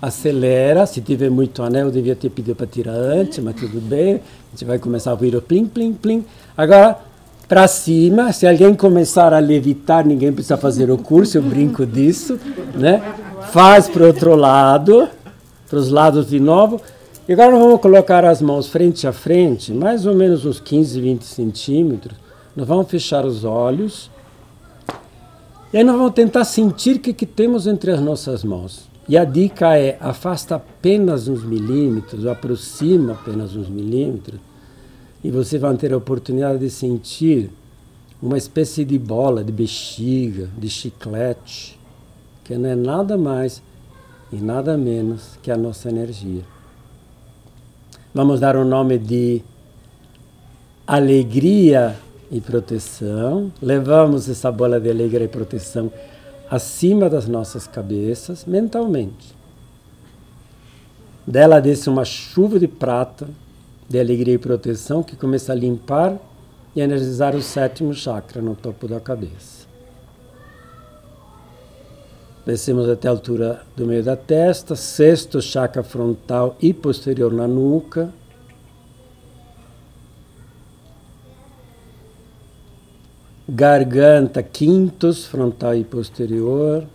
Acelera, se tiver muito anel, devia ter pedido para tirar antes, mas tudo bem. A gente vai começar a ouvir o plim, plim, plim. Agora, para cima, se alguém começar a levitar, ninguém precisa fazer o curso, eu brinco disso, né? Faz para o outro lado, para os lados de novo. E agora nós vamos colocar as mãos frente a frente, mais ou menos uns 15, 20 centímetros. Nós vamos fechar os olhos. E aí nós vamos tentar sentir o que, que temos entre as nossas mãos. E a dica é, afasta apenas uns milímetros, aproxima apenas uns milímetros, e você vai ter a oportunidade de sentir uma espécie de bola, de bexiga, de chiclete, que não é nada mais e nada menos que a nossa energia. Vamos dar o nome de alegria e proteção. Levamos essa bola de alegria e proteção acima das nossas cabeças, mentalmente. Dela desce uma chuva de prata de alegria e proteção que começa a limpar e energizar o sétimo chakra no topo da cabeça. Descemos até a altura do meio da testa, sexto chakra frontal e posterior na nuca. Garganta, quintos, frontal e posterior.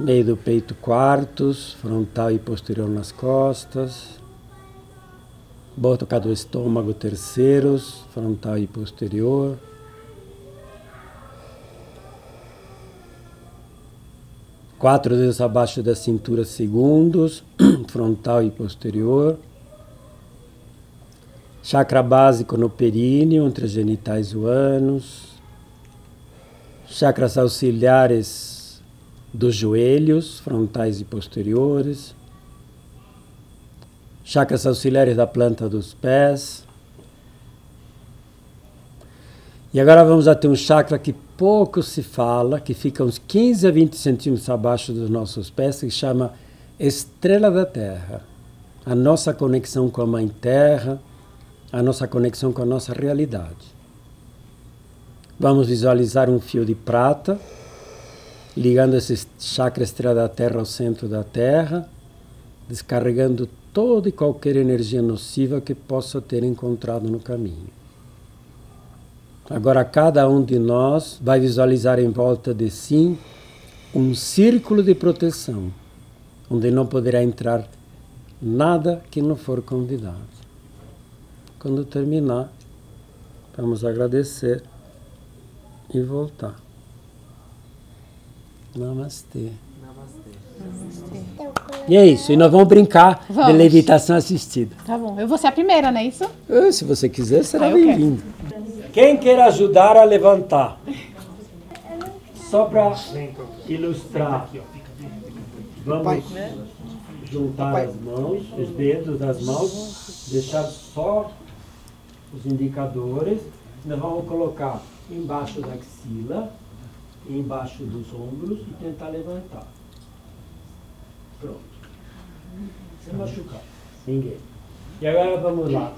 Meio do peito, quartos, frontal e posterior nas costas. Boca do estômago, terceiros, frontal e posterior. Quatro dedos abaixo da cintura segundos, frontal e posterior. Chakra básico no períneo, entre os genitais e o ânus. Chakras auxiliares dos joelhos, frontais e posteriores. Chakras auxiliares da planta dos pés. E agora vamos a ter um chakra que pouco se fala, que fica uns 15 a 20 centímetros abaixo dos nossos pés, que chama Estrela da Terra. A nossa conexão com a Mãe Terra, a nossa conexão com a nossa realidade. Vamos visualizar um fio de prata ligando esse chakra estrela da Terra ao centro da Terra, descarregando toda e qualquer energia nociva que possa ter encontrado no caminho. Agora, cada um de nós vai visualizar em volta de si um círculo de proteção, onde não poderá entrar nada que não for convidado. Quando terminar, vamos agradecer e voltar. Namastê. E é isso, e nós vamos brincar Vamos. de levitação assistida. Tá bom. Eu vou ser a primeira, não é isso? Ah, Se você quiser, será Ah, bem-vindo. Quem quer ajudar a levantar? Só para ilustrar. Vamos juntar as mãos, os dedos das mãos, deixar só os indicadores. Nós vamos colocar embaixo da axila, embaixo dos ombros e tentar levantar. Pronto. Sem machucar. Ninguém. E agora vamos lá.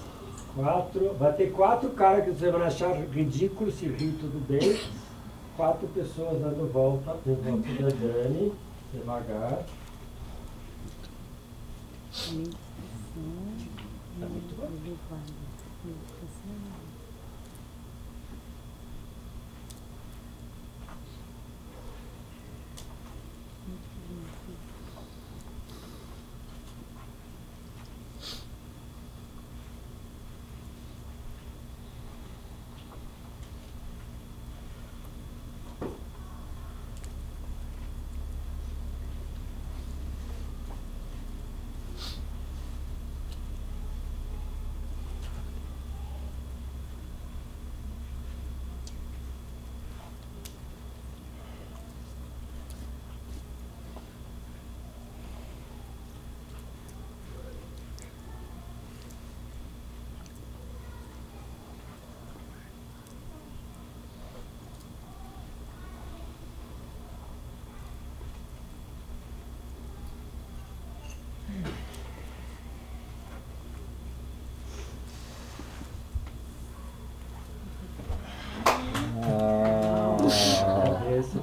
Quatro, vai ter quatro caras que você vai achar ridículo se rir tudo bem. Quatro pessoas dando volta em volta da Dani, devagar. Tá muito bom. Esse.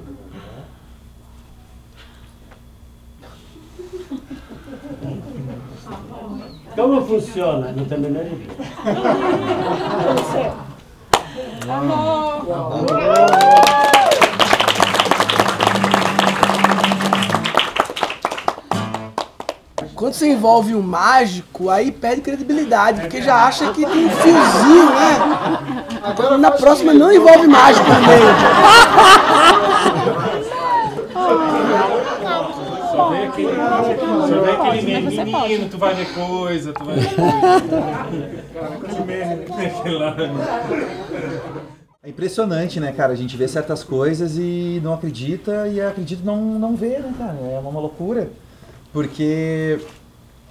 Como funciona? Não tem a menor ideia. Quando você envolve um mágico, aí perde credibilidade, porque já acha que tem um fiozinho, né? Agora Na próxima não envolve mágico no meio. Só vem aquele, só vem aquele meme, menino, tu vai ver coisa, tu vai ver coisa. É impressionante, né, cara? A gente vê certas coisas e não acredita, e acredita não, não vê, né, cara? É uma loucura. Porque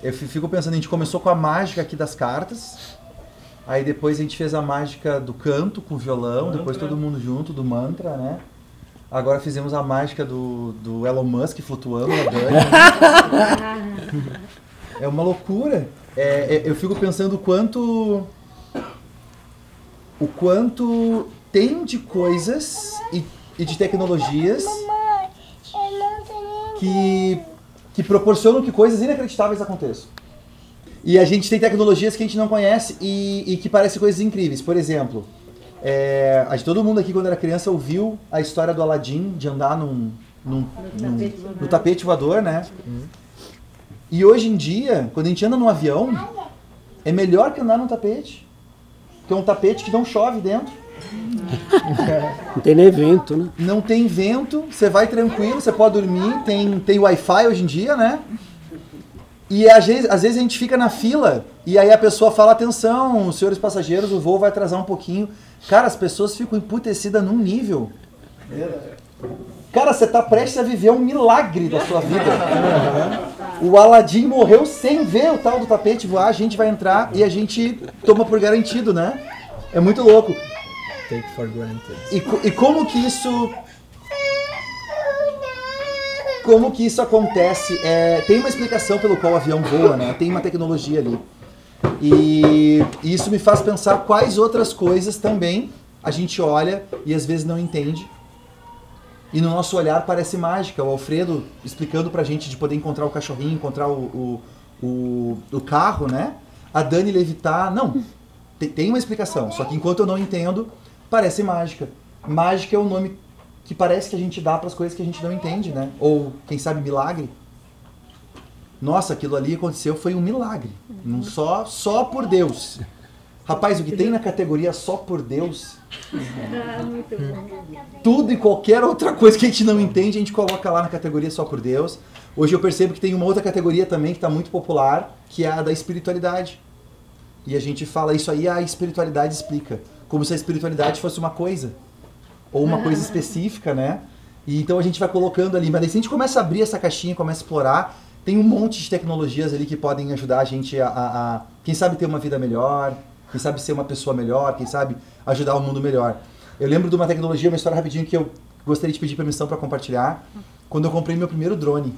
eu fi- fico pensando, a gente começou com a mágica aqui das cartas, aí depois a gente fez a mágica do canto com o violão, depois todo mundo junto, do mantra, né? Agora fizemos a mágica do, do Elon Musk flutuando na Dani. É uma loucura. É, é, eu fico pensando o quanto. O quanto tem de coisas e, e de tecnologias que, que proporcionam que coisas inacreditáveis aconteçam. E a gente tem tecnologias que a gente não conhece e, e que parecem coisas incríveis. Por exemplo, é, todo mundo aqui quando era criança ouviu a história do Aladim de andar num, num, num- no tapete voador, né? E hoje em dia, quando a gente anda num avião, é melhor que andar num tapete. Porque é um tapete que não chove dentro. Não tem nem evento, né? Não tem vento, você vai tranquilo, você pode dormir, tem, tem Wi-Fi hoje em dia, né? E às vezes, às vezes a gente fica na fila e aí a pessoa fala, atenção, senhores passageiros, o voo vai atrasar um pouquinho. Cara, as pessoas ficam emputecidas num nível. Cara, você tá prestes a viver um milagre da sua vida. O Aladim morreu sem ver o tal do tapete voar, a gente vai entrar e a gente toma por garantido, né? É muito louco. Take for granted. E, e como que isso. Como que isso acontece? É, tem uma explicação pelo qual o avião voa, né? Tem uma tecnologia ali. E, isso me faz pensar quais outras coisas também a gente olha e às vezes não entende. E no nosso olhar parece mágica. O Alfredo explicando pra gente de poder encontrar o cachorrinho, encontrar o, o, o, o carro, né? A Dani levitar. Não, tem, tem uma explicação. Só que enquanto eu não entendo, parece mágica. Mágica é o nome que parece que a gente dá para as coisas que a gente não entende, né? Ou, quem sabe, milagre. Nossa, aquilo ali aconteceu, foi um milagre. Não só, só por Deus. Rapaz, o que tem na categoria só por Deus, tudo e qualquer outra coisa que a gente não entende, a gente coloca lá na categoria só por Deus. Hoje eu percebo que tem uma outra categoria também que está muito popular, que é a da espiritualidade. E a gente fala isso aí, a espiritualidade explica. Como se a espiritualidade fosse uma coisa. Ou uma coisa específica, né? E então a gente vai colocando ali. Mas daí se a gente começa a abrir essa caixinha, começa a explorar, tem um monte de tecnologias ali que podem ajudar a gente a, a, a quem sabe, ter uma vida melhor, quem sabe ser uma pessoa melhor, quem sabe ajudar o mundo melhor. Eu lembro de uma tecnologia, uma história rapidinho que eu gostaria de pedir permissão para compartilhar. Quando eu comprei meu primeiro drone.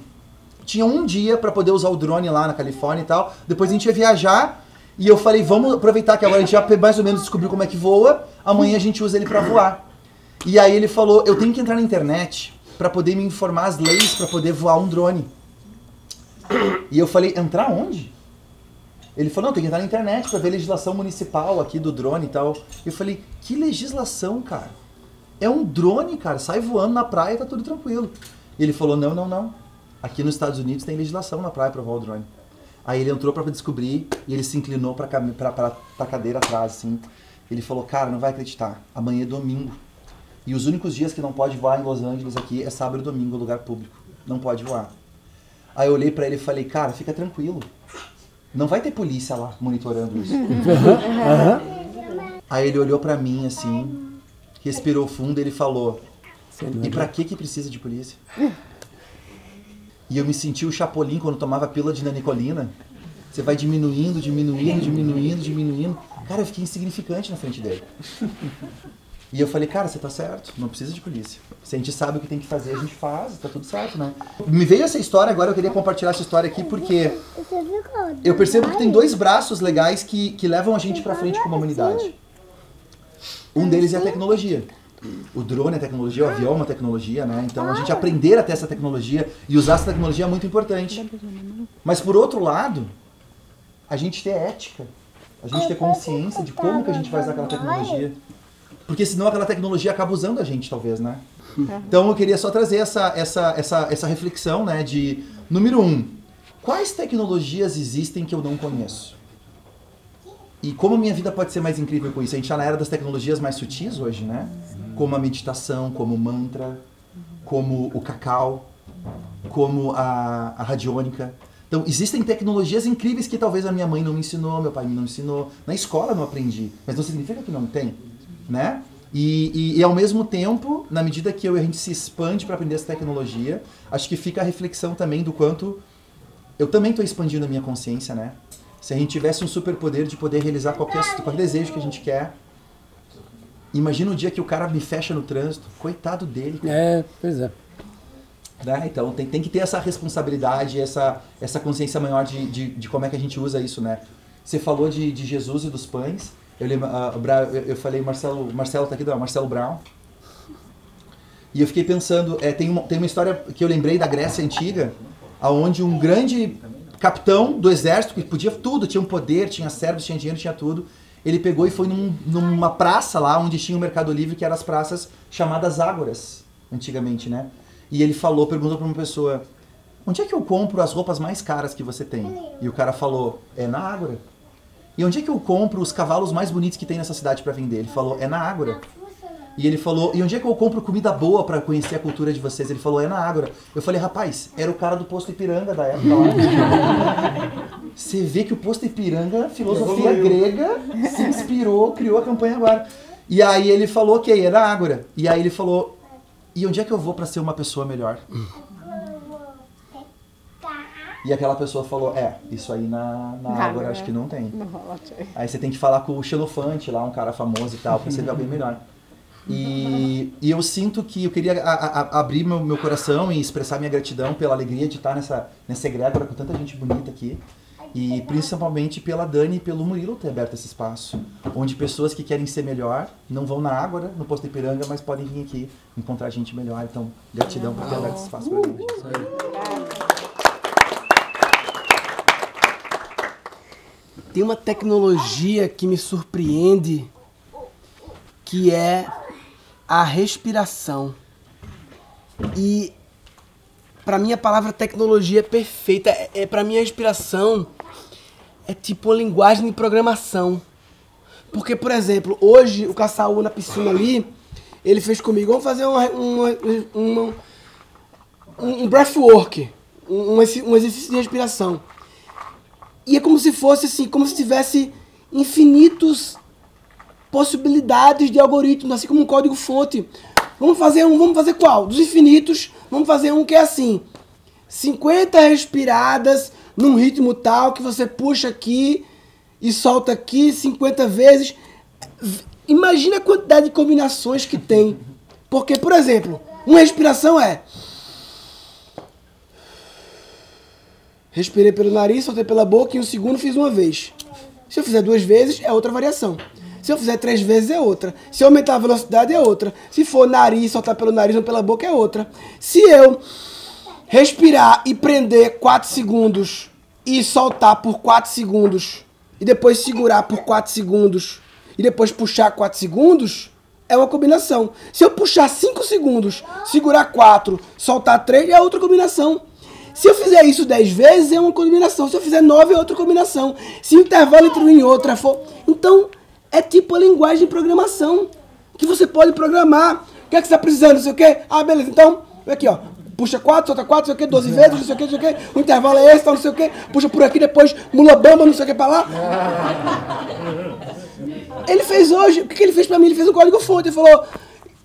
Tinha um dia para poder usar o drone lá na Califórnia e tal. Depois a gente ia viajar e eu falei, vamos aproveitar que agora a gente já mais ou menos descobriu como é que voa. Amanhã a gente usa ele para voar. E aí ele falou, eu tenho que entrar na internet para poder me informar as leis para poder voar um drone. E eu falei, entrar onde? Ele falou, não, tem que entrar na internet para ver legislação municipal aqui do drone e tal. Eu falei, que legislação, cara? É um drone, cara, sai voando na praia, tá tudo tranquilo. E ele falou, não, não, não. Aqui nos Estados Unidos tem legislação na praia para voar o drone. Aí ele entrou para descobrir e ele se inclinou para a cadeira atrás, assim. Ele falou, cara, não vai acreditar, amanhã é domingo. E os únicos dias que não pode voar em Los Angeles aqui é sábado e domingo, lugar público. Não pode voar. Aí eu olhei para ele e falei, cara, fica tranquilo. Não vai ter polícia lá monitorando isso. Aí ele olhou para mim assim, respirou fundo e ele falou: E pra que que precisa de polícia? E eu me senti o Chapolin quando tomava pílula de nanicolina. Você vai diminuindo, diminuindo, diminuindo, diminuindo. Cara, eu fiquei insignificante na frente dele. E eu falei, cara, você tá certo, não precisa de polícia. Se a gente sabe o que tem que fazer, a gente faz, tá tudo certo, né? Me veio essa história, agora eu queria compartilhar essa história aqui porque eu percebo que tem dois braços legais que, que levam a gente pra frente como humanidade. Um deles é a tecnologia. O drone é tecnologia, o avião é uma tecnologia, né? Então a gente aprender a ter essa tecnologia e usar essa tecnologia é muito importante. Mas por outro lado, a gente ter ética, a gente ter consciência de como que a gente vai usar aquela tecnologia. Porque senão aquela tecnologia acaba usando a gente, talvez, né? Então eu queria só trazer essa, essa, essa, essa reflexão, né? De, número um, quais tecnologias existem que eu não conheço? E como a minha vida pode ser mais incrível com isso? A gente está na era das tecnologias mais sutis hoje, né? Como a meditação, como o mantra, como o cacau, como a, a radiônica. Então, existem tecnologias incríveis que talvez a minha mãe não me ensinou, meu pai não ensinou, na escola não aprendi, mas não significa que não tem, né? E, e, e ao mesmo tempo, na medida que eu, a gente se expande para aprender essa tecnologia, acho que fica a reflexão também do quanto eu também estou expandindo a minha consciência, né? Se a gente tivesse um superpoder de poder realizar qualquer, qualquer desejo que a gente quer, imagina o dia que o cara me fecha no trânsito, coitado dele. cara. É, pois é. Né? Então tem, tem que ter essa responsabilidade, essa, essa consciência maior de, de, de como é que a gente usa isso, né? Você falou de, de Jesus e dos pães. Eu, lembro, ah, eu, falei, Marcelo, Marcelo tá aqui, não, Marcelo Brown. E eu fiquei pensando, é, tem, uma, tem uma história que eu lembrei da Grécia Antiga, aonde um grande capitão do exército, que podia tudo, tinha um poder, tinha servos, tinha dinheiro, tinha tudo, ele pegou e foi num- numa praça lá, onde tinha o Mercado Livre, que eram as praças chamadas ágoras, antigamente, né? E ele falou, perguntou para uma pessoa, onde é que eu compro as roupas mais caras que você tem? E o cara falou, é na Ágora. E onde é que eu compro os cavalos mais bonitos que tem nessa cidade para vender? Ele falou, é na Ágora. E ele falou, e onde é que eu compro comida boa para conhecer a cultura de vocês? Ele falou, é na Ágora. Eu falei, rapaz, era o cara do posto Ipiranga da época lá. Você vê que o posto Ipiranga, filosofia grega, se inspirou, criou a campanha agora. E aí ele falou, ok, era Ágora. E aí ele falou, e onde é que eu vou para ser uma pessoa melhor? E aquela pessoa falou, é, isso aí na, na Nada, Ágora né? acho que não tem. Não tchau. Aí você tem que falar com o Xenofante lá, um cara famoso e tal, pra você ver alguém melhor. E, e eu sinto que eu queria a- a- abrir meu, meu coração e expressar minha gratidão pela alegria de estar nessa, nessa egrégora com tanta gente bonita aqui. E principalmente pela Dani e pelo Murilo ter aberto esse espaço. Onde pessoas que querem ser melhor não vão na Ágora, no Posto Ipiranga, mas podem vir aqui encontrar gente melhor. Então, gratidão por ter aberto esse espaço pra gente. Tem uma tecnologia que me surpreende, que é a respiração. E para mim a palavra tecnologia é perfeita. É, é para mim a respiração é tipo linguagem de programação. Porque, por exemplo, hoje o Caçaú na piscina ali, ele fez comigo, vamos fazer uma, uma, uma, um um breathwork, um, um exercício de respiração. E é como se fosse assim, como se tivesse infinitos possibilidades de algoritmos, assim como um código fonte. Vamos fazer um, vamos fazer qual? Dos infinitos, vamos fazer um que é assim: 50 respiradas num ritmo tal que você puxa aqui e solta aqui 50 vezes. Imagina a quantidade de combinações que tem. Porque, por exemplo, uma respiração é Respirei pelo nariz, soltei pela boca e um segundo fiz uma vez. Se eu fizer duas vezes, é outra variação. Se eu fizer três vezes, é outra. Se eu aumentar a velocidade, é outra. Se for nariz, soltar pelo nariz ou pela boca, é outra. Se eu respirar e prender 4 segundos e soltar por 4 segundos e depois segurar por 4 segundos e depois puxar 4 segundos, é uma combinação. Se eu puxar 5 segundos, segurar 4, soltar 3, é outra combinação. Se eu fizer isso 10 vezes, é uma combinação. Se eu fizer 9, é outra combinação. Se o intervalo entre uma e outra for. Então, é tipo a linguagem de programação. Que você pode programar. O que é que você está precisando? Não sei o quê. Ah, beleza. Então, aqui, ó. Puxa 4, solta 4, não sei o quê, 12 vezes, não sei o quê, não sei o quê. O intervalo é esse, tal, não sei o quê. Puxa por aqui, depois mula bamba, não sei o quê pra lá. Ele fez hoje, o que, que ele fez pra mim? Ele fez um código fonte. Ele falou: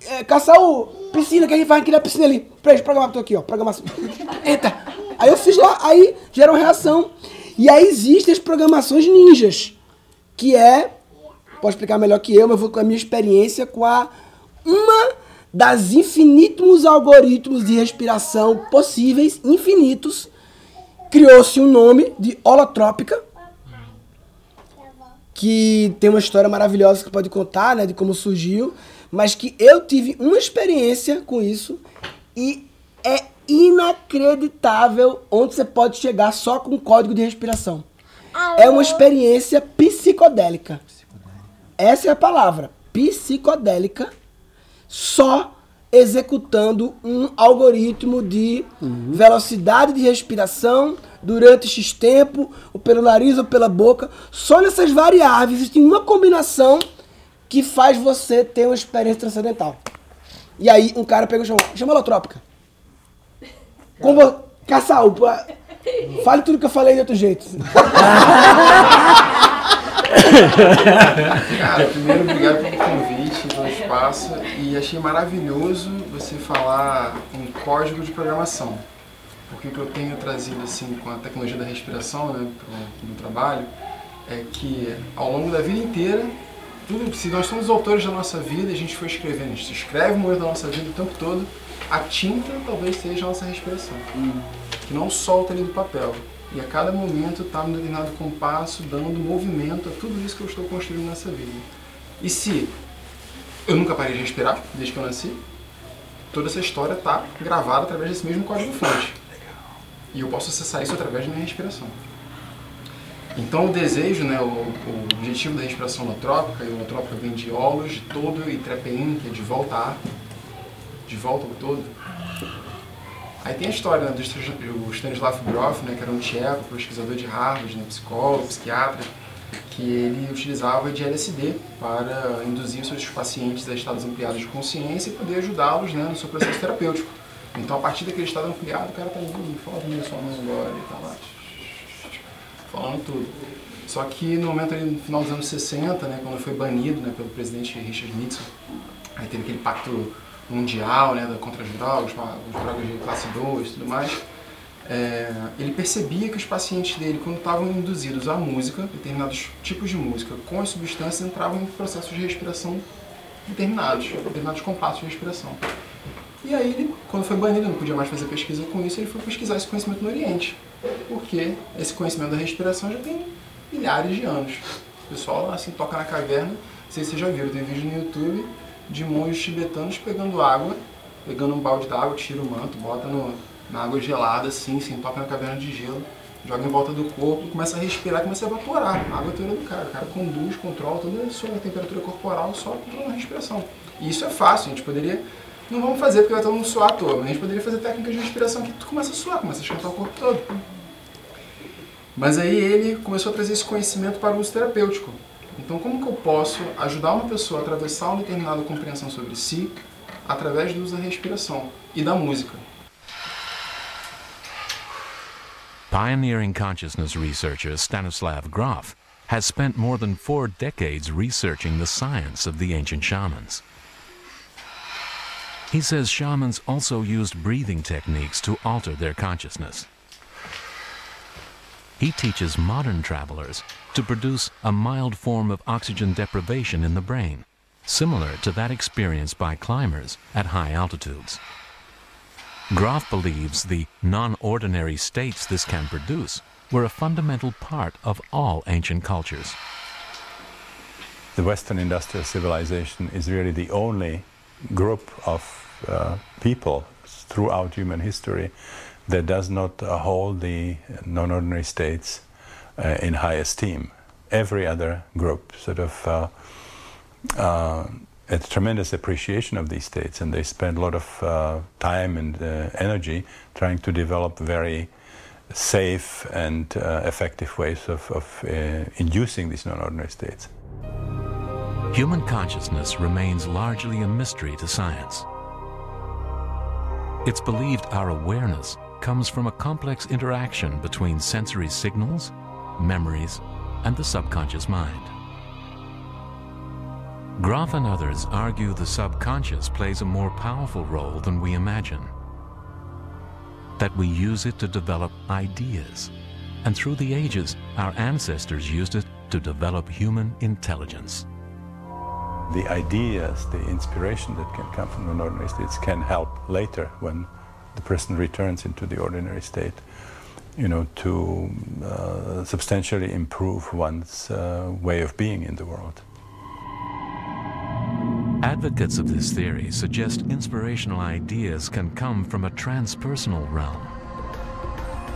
é, Caçaú, piscina, que a gente faz aqui na piscina ali. Pra gente programar, tô aqui, ó. Programação. Eita! Aí eu fiz lá, aí gera uma reação. E aí existem as programações ninjas, que é, pode explicar melhor que eu, mas eu vou com a minha experiência com a uma das infinitos algoritmos de respiração possíveis, infinitos. Criou-se um nome de holotrópica, que tem uma história maravilhosa que pode contar, né, de como surgiu, mas que eu tive uma experiência com isso e é inacreditável onde você pode chegar só com código de respiração. É uma experiência psicodélica. Essa é a palavra, psicodélica, só executando um algoritmo de velocidade de respiração durante X tempo, ou pelo nariz ou pela boca. Só nessas variáveis existe uma combinação que faz você ter uma experiência transcendental. E aí um cara pegou e chamou, chama holotrópica. Como Caçaú, pô, fale tudo que eu falei de outro jeito. Cara, primeiro, obrigado pelo convite, pelo espaço. E achei maravilhoso você falar em código de programação. Porque o que eu tenho trazido assim com a tecnologia da respiração né, para o meu trabalho é que ao longo da vida inteira, tudo, se nós somos autores da nossa vida a gente for escrevendo, a gente escreve o momento da nossa vida o tempo todo, a tinta talvez seja a nossa respiração. Que não solta ali do papel. E a cada momento está num determinado compasso, dando movimento a tudo isso que eu estou construindo nessa vida. E se eu nunca parei de respirar, desde que eu nasci, toda essa história está gravada através desse mesmo código-fonte. E eu posso acessar isso através da minha respiração. Então o desejo, né, o, o objetivo da respiração holotrópica, e holotrópica vem de holos, de todo, e trepein, que é de volta a, de volta ao todo. Aí tem a história né, do Stanislav Grof, né, que era um tcheco, pesquisador de Harvard, né, psicólogo, psiquiatra, que ele utilizava de LSD para induzir seus pacientes a estados ampliados de consciência e poder ajudá-los né, no seu processo terapêutico. Então, a partir daquele estado ampliado, o cara tá ali, fala comigo sua mão agora, e tá lá, falando tudo. Só que no momento ali, no final dos anos 60, né, quando foi banido né, pelo presidente Richard Nixon, aí teve aquele pacto mundial né, contra as drogas, as drogas de classe 2 e tudo mais, é, ele percebia que os pacientes dele, quando estavam induzidos à música, determinados tipos de música, com as substâncias, entravam em processos de respiração determinados, determinados compassos de respiração. E aí, ele, quando foi banido, não podia mais fazer pesquisa com isso, ele foi pesquisar esse conhecimento no Oriente. Porque esse conhecimento da respiração já tem milhares de anos. O pessoal assim toca na caverna, vocês já viram, tem vídeo no YouTube de monges tibetanos pegando água, pegando um balde d'água, tira o manto, bota no, na água gelada, assim, assim, toca na caverna de gelo, joga em volta do corpo, começa a respirar, começa a evaporar. A água toda do cara. O cara conduz, controla toda a sua temperatura corporal só controlando a respiração. E isso é fácil, a gente poderia não vamos fazer porque vai todo mundo suar à toa, mas a gente poderia fazer técnicas de respiração que tu começa a suar, começa a esquentar o corpo todo. Mas aí ele começou a trazer esse conhecimento para o uso terapêutico. Então, como que eu posso ajudar uma pessoa a atravessar uma determinada compreensão sobre si através do uso da respiração e da música? Pioneering consciousness researcher Stanislav Grof has spent more than four decades researching the science of the ancient shamans. He says shamans also used breathing techniques to alter their consciousness. He teaches modern travelers to produce a mild form of oxygen deprivation in the brain, similar to that experienced by climbers at high altitudes. Groff believes the non-ordinary states this can produce were a fundamental part of all ancient cultures. The Western industrial civilization is really the only group of uh, people throughout human history that does not uh, hold the non-ordinary states uh, in high esteem. Every other group sort of uh, uh, tremendous appreciation of these states, and they spend a lot of uh, time and energy trying to develop very safe and effective ways of, of inducing these non-ordinary states. Human consciousness remains largely a mystery to science. It's believed our awareness comes from a complex interaction between sensory signals, memories, and the subconscious mind. Graf and others argue the subconscious plays a more powerful role than we imagine. That we use it to develop ideas, and through the ages, our ancestors used it to develop human intelligence the ideas, the inspiration that can come from the ordinary states can help later when the person returns into the ordinary state, you know, to uh, substantially improve one's uh, way of being in the world. Advocates of this theory suggest inspirational ideas can come from a transpersonal realm,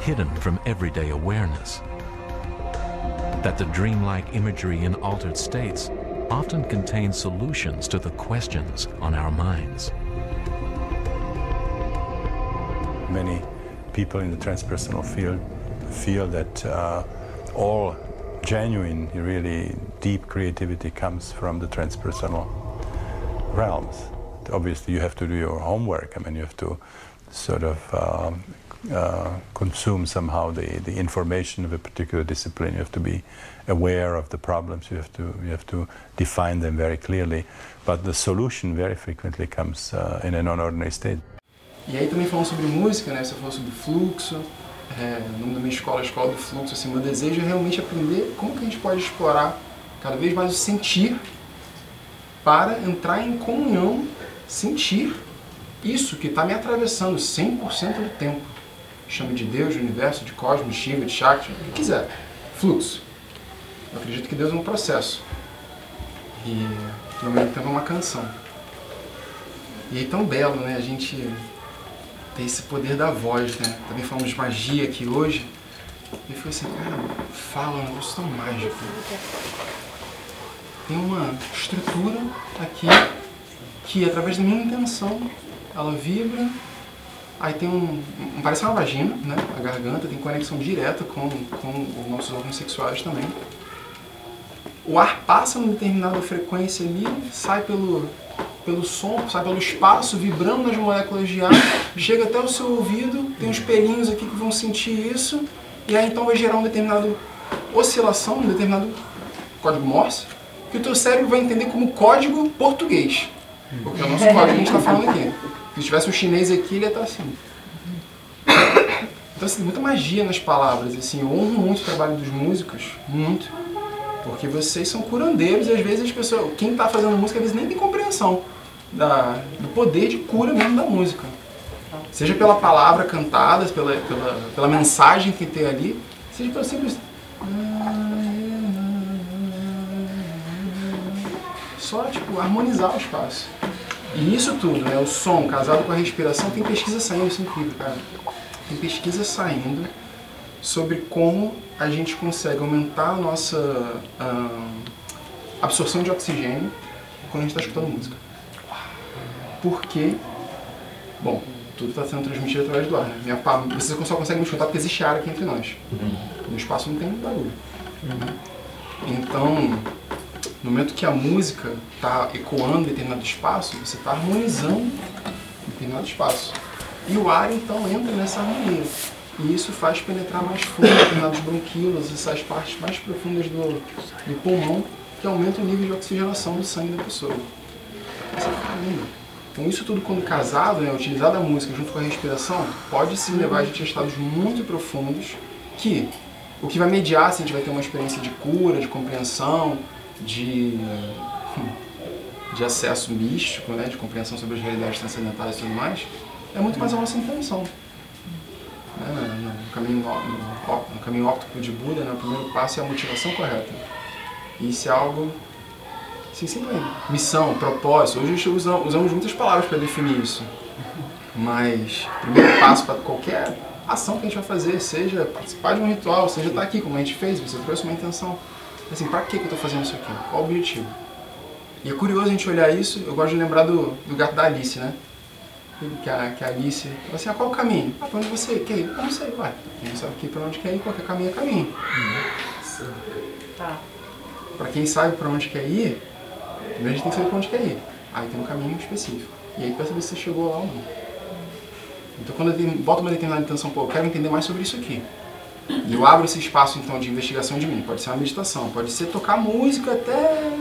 hidden from everyday awareness. That the dreamlike imagery in altered states often contain solutions to the questions on our minds. Many people in the transpersonal field feel that uh, all genuine, really deep creativity comes from the transpersonal realms. Obviously, you have to do your homework. I mean, you have to sort of um, uh, consume somehow the, the information of a particular discipline. You have to be aware of the problems. You have to you have to define them very clearly. But the solution very frequently comes uh, in a non-ordinary state. E aí também falando sobre música, né? Você falou sobre fluxo. É, o nome da minha escola a Escola do Fluxo. Assim, meu desejo é realmente aprender como que a gente pode explorar cada vez mais o sentir para entrar em comunhão, sentir isso que está me atravessando 100% do tempo. Chame de Deus, de universo, de cosmos, de Shiva, de Shakti, o que quiser. Fluxo. Eu acredito que Deus é um processo. E, ao mesmo tempo, é uma canção. E é tão belo, né? A gente ter esse poder da voz, né? Também falamos de magia aqui hoje. E foi assim, cara, fala um negócio tão mágico. Tem uma estrutura aqui que, através da minha intenção, ela vibra Aí tem um, um, parece uma vagina, né? A garganta tem conexão direta com, com os nossos órgãos sexuais também. o ar passa numa determinada frequência ali, sai pelo, pelo som, sai pelo espaço, vibrando nas moléculas de ar, chega até o seu ouvido, tem uns pelinhos aqui que vão sentir isso, e aí então vai gerar uma determinada oscilação, um determinado código Morse, que o teu cérebro vai entender como código português. Porque é o nosso código que a gente está falando aqui. Se tivesse um chinês aqui, ele ia estar assim. Então, assim, muita magia nas palavras. Assim, eu honro muito o trabalho dos músicos, muito. Porque vocês são curandeiros e às vezes as pessoas, quem está fazendo música, às vezes nem tem compreensão da, do poder de cura mesmo da música. Seja pela palavra cantada, pela, pela, pela mensagem que tem ali, seja pelo simples. Só, tipo, harmonizar o espaço. E isso tudo, né? O som casado com a respiração, tem pesquisa saindo, isso é incrível, cara. Tem pesquisa saindo sobre como a gente consegue aumentar a nossa uh, absorção de oxigênio quando a gente está escutando música. Porque, bom, tudo está sendo transmitido através do ar, né? Minha, você só consegue me escutar porque existe ar aqui entre nós. No espaço não tem barulho. Então, no momento que a música está ecoando em determinado espaço, você está harmonizando em determinado espaço. E o ar, então, entra nessa harmonia. E isso faz penetrar mais fundo determinados bronquíolos, essas partes mais profundas do, do pulmão, que aumenta o nível de oxigenação do sangue da pessoa. Então isso tudo quando casado, né, utilizado a música junto com a respiração, pode sim levar a gente a estados muito profundos, que o que vai mediar se a gente vai ter uma experiência de cura, de compreensão, de, de acesso místico, né, de compreensão sobre as realidades transcendentais e tudo mais, é muito mais a nossa intenção. Né, no, caminho, no, no caminho óptico de Buda, né, o primeiro passo é a motivação correta. E isso é algo Sim, sim, missão, propósito. Hoje a gente usa, usamos muitas palavras para definir isso. Mas o primeiro passo para qualquer ação que a gente vai fazer, seja participar de um ritual, seja estar aqui, como a gente fez, você trouxe uma intenção. Assim, para que eu estou fazendo isso aqui? Qual o objetivo? E é curioso a gente olhar isso, eu gosto de lembrar do, do gato da Alice, né? Que a, que a Alice fala assim, ah, qual o caminho? Ah, para onde você quer ir? Eu não sei, vai. Quem não sabe aqui para onde quer ir, qualquer caminho é caminho. Tá. Para quem sabe para onde quer ir, primeiro a gente tem que saber para onde quer ir. Aí tem um caminho específico. E aí para saber se você chegou lá ou não. Então quando eu boto uma determinada intenção, pô, eu quero entender mais sobre isso aqui. E eu abro esse espaço então de investigação de mim. Pode ser uma meditação, pode ser tocar música até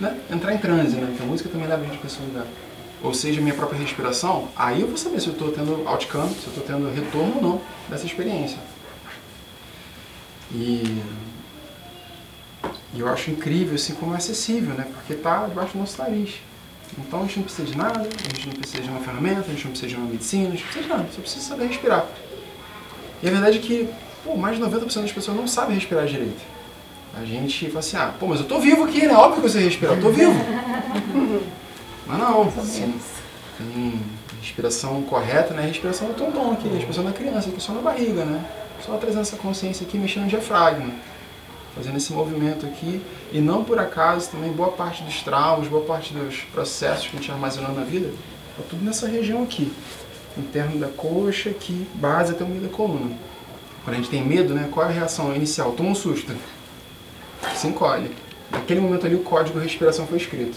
né, entrar em transe, né? Porque a música também leva a gente para esse lugar. Ou seja, minha própria respiração, aí eu vou saber se eu estou tendo outcome, se eu estou tendo retorno ou não dessa experiência. E, e eu acho incrível assim como é acessível, né? Porque está debaixo do nosso nariz. Então a gente não precisa de nada, a gente não precisa de uma ferramenta, a gente não precisa de uma medicina, a gente não precisa de nada, só precisa saber respirar. E a verdade é que pô, mais de 90% das pessoas não sabem respirar direito. A gente fala assim, ah, pô, mas eu tô vivo aqui, né? Óbvio que você respira, eu tô vivo. Mas não, assim, tem respiração correta, né? Respiração do tom aqui, respiração da criança, aqui só na barriga, né? Só trazendo essa consciência aqui, mexendo no diafragma. Fazendo esse movimento aqui. E não por acaso, também boa parte dos traumas, boa parte dos processos que a gente armazenou na vida, tá tudo nessa região aqui interno da coxa, que base até o meio da coluna. Quando a gente tem medo, né, qual é a reação inicial? Toma um susto. Se encolhe. Naquele momento ali o código de respiração foi escrito.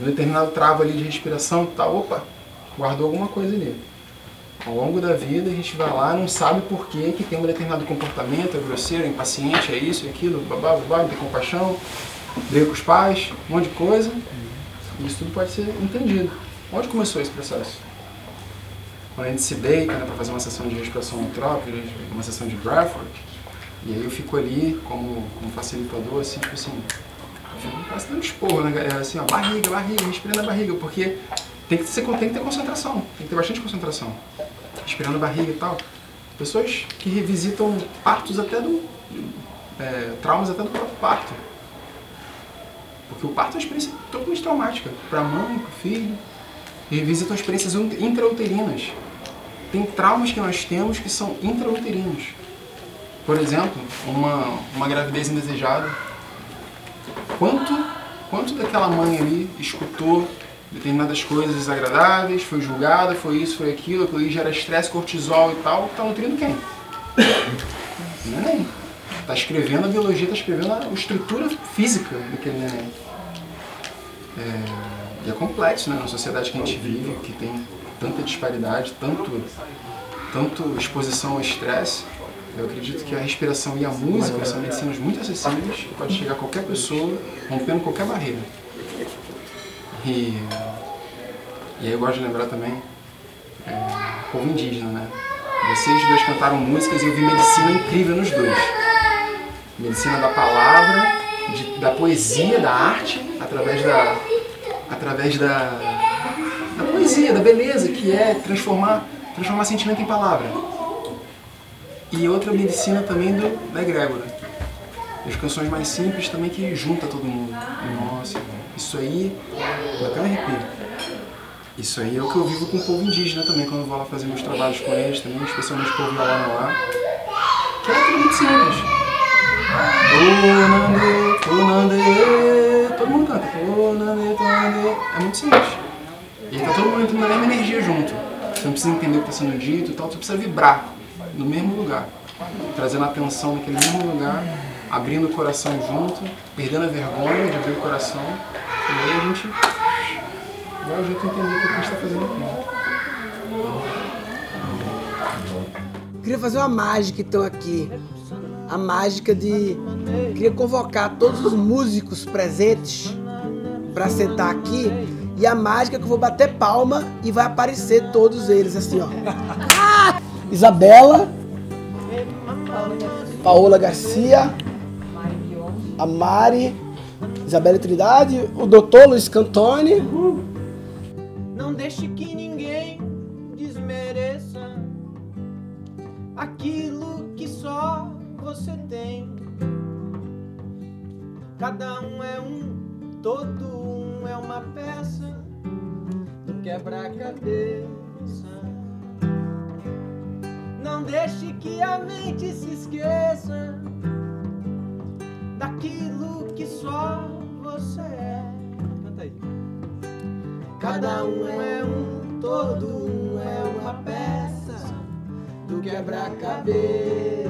Um determinado travo ali de respiração, tá, opa, guardou alguma coisa ali. Ao longo da vida a gente vai lá, não sabe por que que tem um determinado comportamento, é grosseiro, é impaciente, é isso, é aquilo, babá, babá, não tem compaixão, briga com os pais, um monte de coisa. Isso tudo pode ser entendido. Onde começou esse processo? quando a gente se deita né, para fazer uma sessão de respiração antrópica, uma sessão de breathwork, e aí eu fico ali como, como facilitador, assim, tipo assim, parece dando esporro, né? Assim, ó, barriga, barriga, respirando a barriga, porque tem que, ser, tem que ter concentração, tem que ter bastante concentração. Respirando a barriga e tal. Pessoas que revisitam partos até do. É, traumas até do próprio parto. Porque o parto é uma experiência totalmente traumática para a mãe, para o filho. Revisitam experiências intrauterinas tem traumas que nós temos que são intrauterinos. Por exemplo, uma, uma gravidez indesejada. Quanto, quanto daquela mãe ali escutou determinadas coisas desagradáveis, foi julgada, foi isso, foi aquilo, aquilo ali gera estresse, cortisol e tal, está nutrindo quem? O neném. está escrevendo a biologia, está escrevendo a estrutura física daquele neném. É, e é complexo, né? Na sociedade que a gente vive, que tem tanta disparidade, tanto, tanto exposição ao estresse, eu acredito que a respiração e a música são medicinas muito acessíveis, pode chegar a qualquer pessoa, rompendo qualquer barreira. E, e aí eu gosto de lembrar também é, o povo indígena, né? Vocês dois cantaram músicas e eu vi medicina incrível nos dois. Medicina da palavra, de, da poesia, da arte, através da, através da, da poesia, da beleza, que é transformar, transformar sentimento em palavra. E outra medicina também do, da egrégora. As canções mais simples também que junta todo mundo. Nossa, isso aí, até arrepio. Isso aí é o que eu vivo com o povo indígena também, quando vou lá fazer meus trabalhos com eles também, especialmente o povo lá no ar. Que é tudo muito simples. Tonande, tonande, todo mundo canta. Tonande, tonande. É muito simples. E tá todo mundo entrando na mesma energia junto. Você não precisa entender o que está sendo dito e tal, você precisa vibrar no mesmo lugar. Trazendo atenção naquele mesmo lugar, abrindo o coração junto, perdendo a vergonha de abrir o coração. E aí a gente vai o jeito de entender o que a gente está fazendo aqui. Queria fazer uma mágica então aqui. A mágica de. Queria convocar todos os músicos presentes para sentar aqui. E a mágica é que eu vou bater palma e vai aparecer todos eles assim, ó. Ah! Isabela, Paola Garcia, a Mari, Isabela Trindade, o doutor Luiz Cantoni. Não deixe que ninguém desmereça aquilo que só você tem. Cada um é um, todo um é uma peça do quebra-cabeça. Não deixe que a mente se esqueça daquilo que só você é. Canta aí. Cada um é um, todo um é uma peça do quebra-cabeça.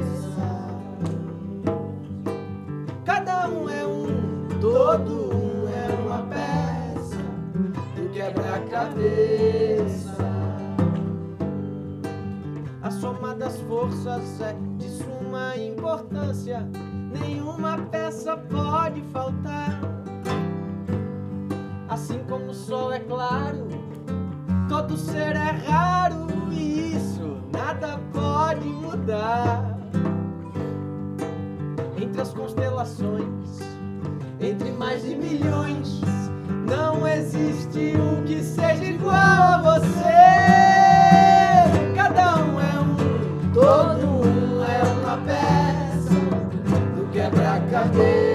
Cada um é um, todo um é uma peça do quebra-cabeça. A soma das forças é de suma importância, nenhuma peça pode faltar. Assim como o sol é claro, todo ser é raro e isso nada pode mudar. Entre as constelações, entre mais de milhões, não existe um que seja igual a você. Quebra-cabeça.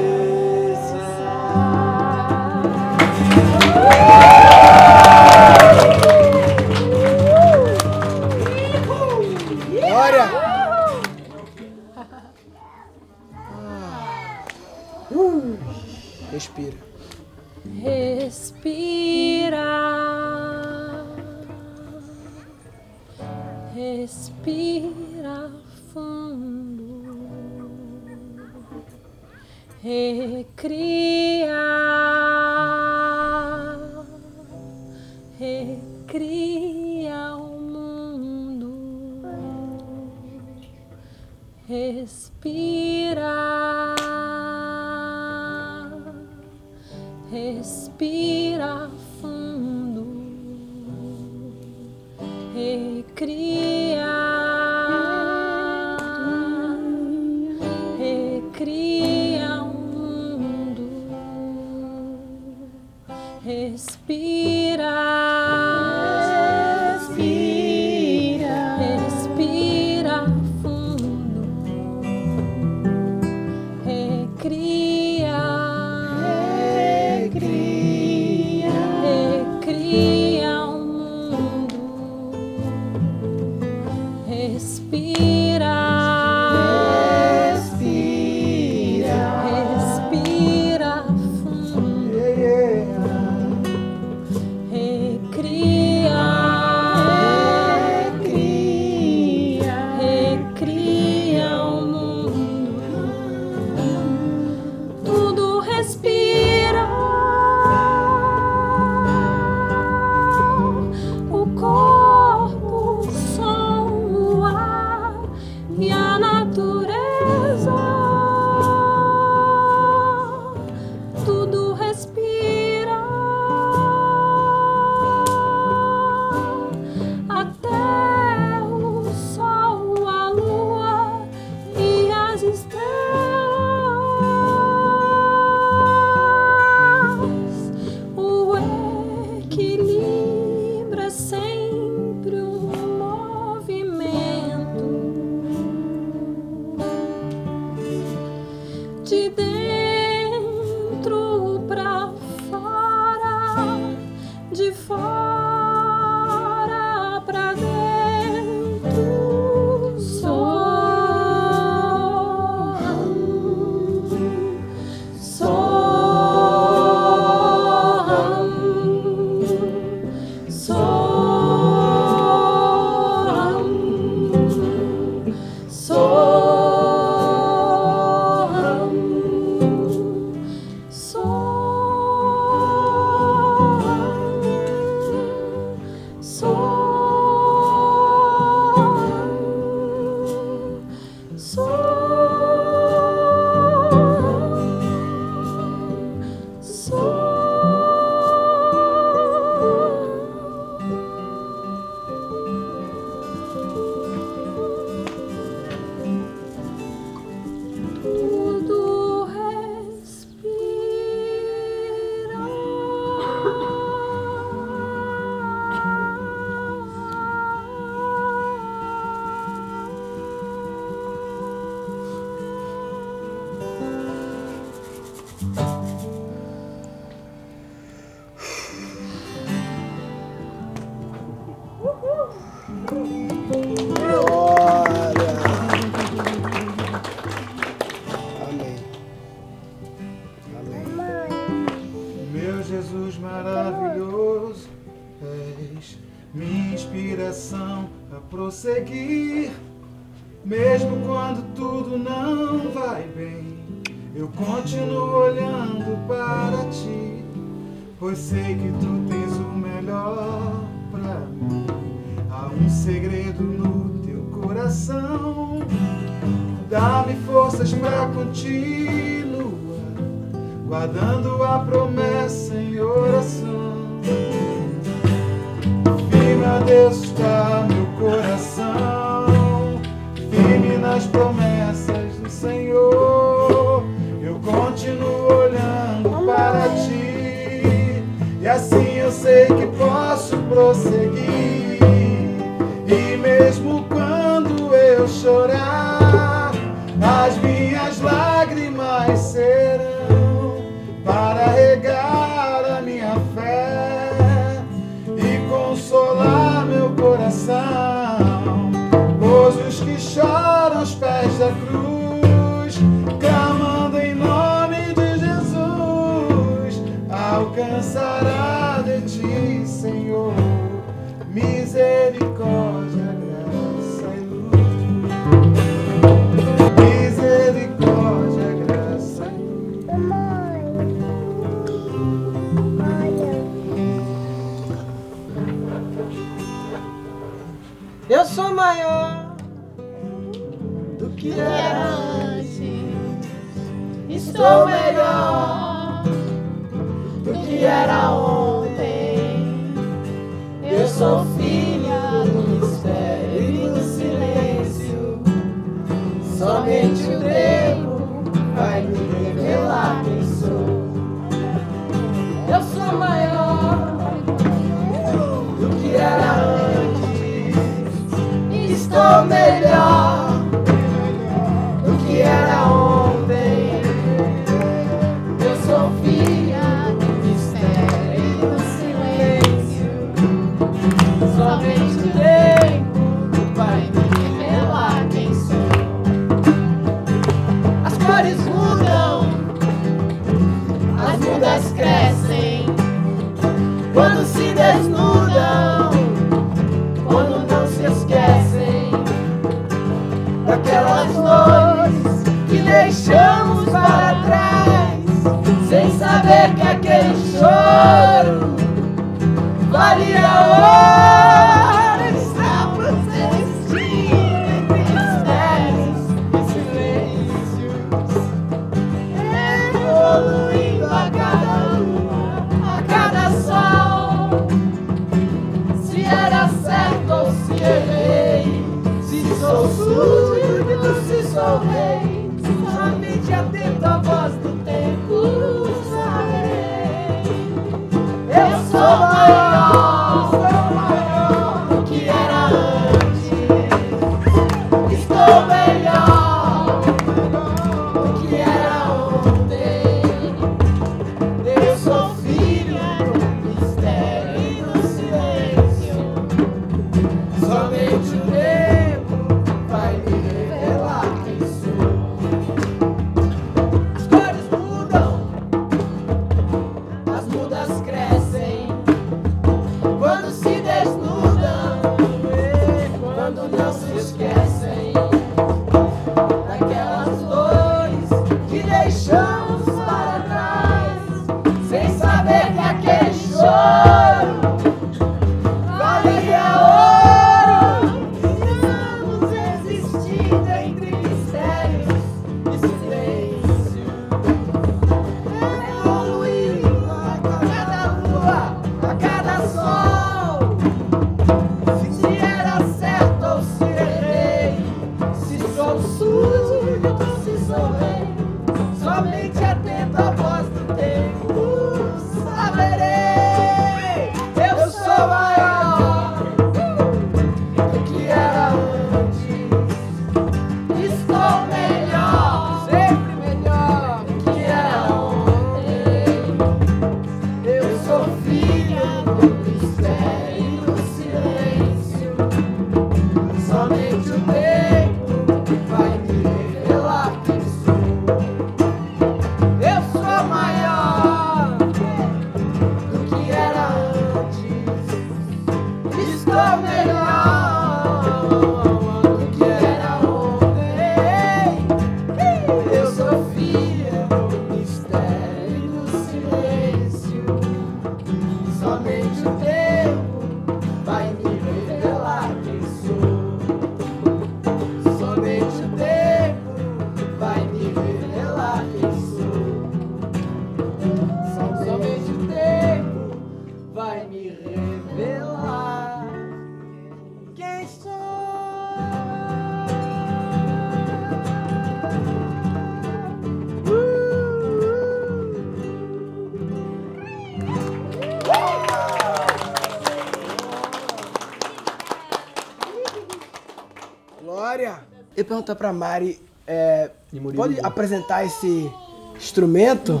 Perguntar pra Mari, é, pode apresentar esse instrumento?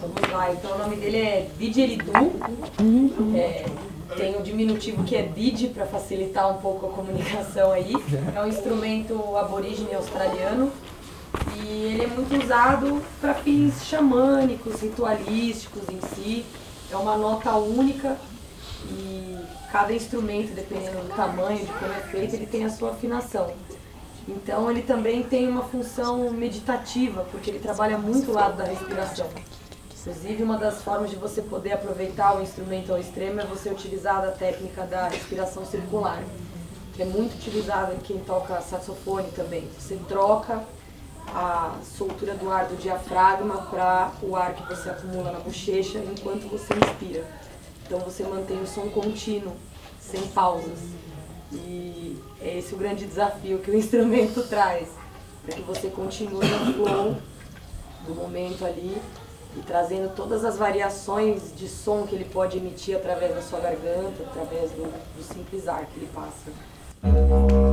Vamos lá, então o nome dele é Didgeridoo. É, tem o diminutivo que é DID para facilitar um pouco a comunicação aí. É um instrumento aborígene australiano e ele é muito usado para fins xamânicos, ritualísticos em si. É uma nota única e cada instrumento, dependendo do tamanho, de como é feito, ele tem a sua afinação. Então ele também tem uma função meditativa, porque ele trabalha muito o lado da respiração. Inclusive, uma das formas de você poder aproveitar o instrumento ao extremo é você utilizar a técnica da respiração circular, que é muito utilizada em quem toca saxofone também. Você troca a soltura do ar do diafragma para o ar que você acumula na bochecha enquanto você inspira. Então você mantém o som contínuo, sem pausas. E é esse o grande desafio que o instrumento traz, para que você continue no flow do momento ali e trazendo todas as variações de som que ele pode emitir através da sua garganta, através do, do simples ar que ele passa.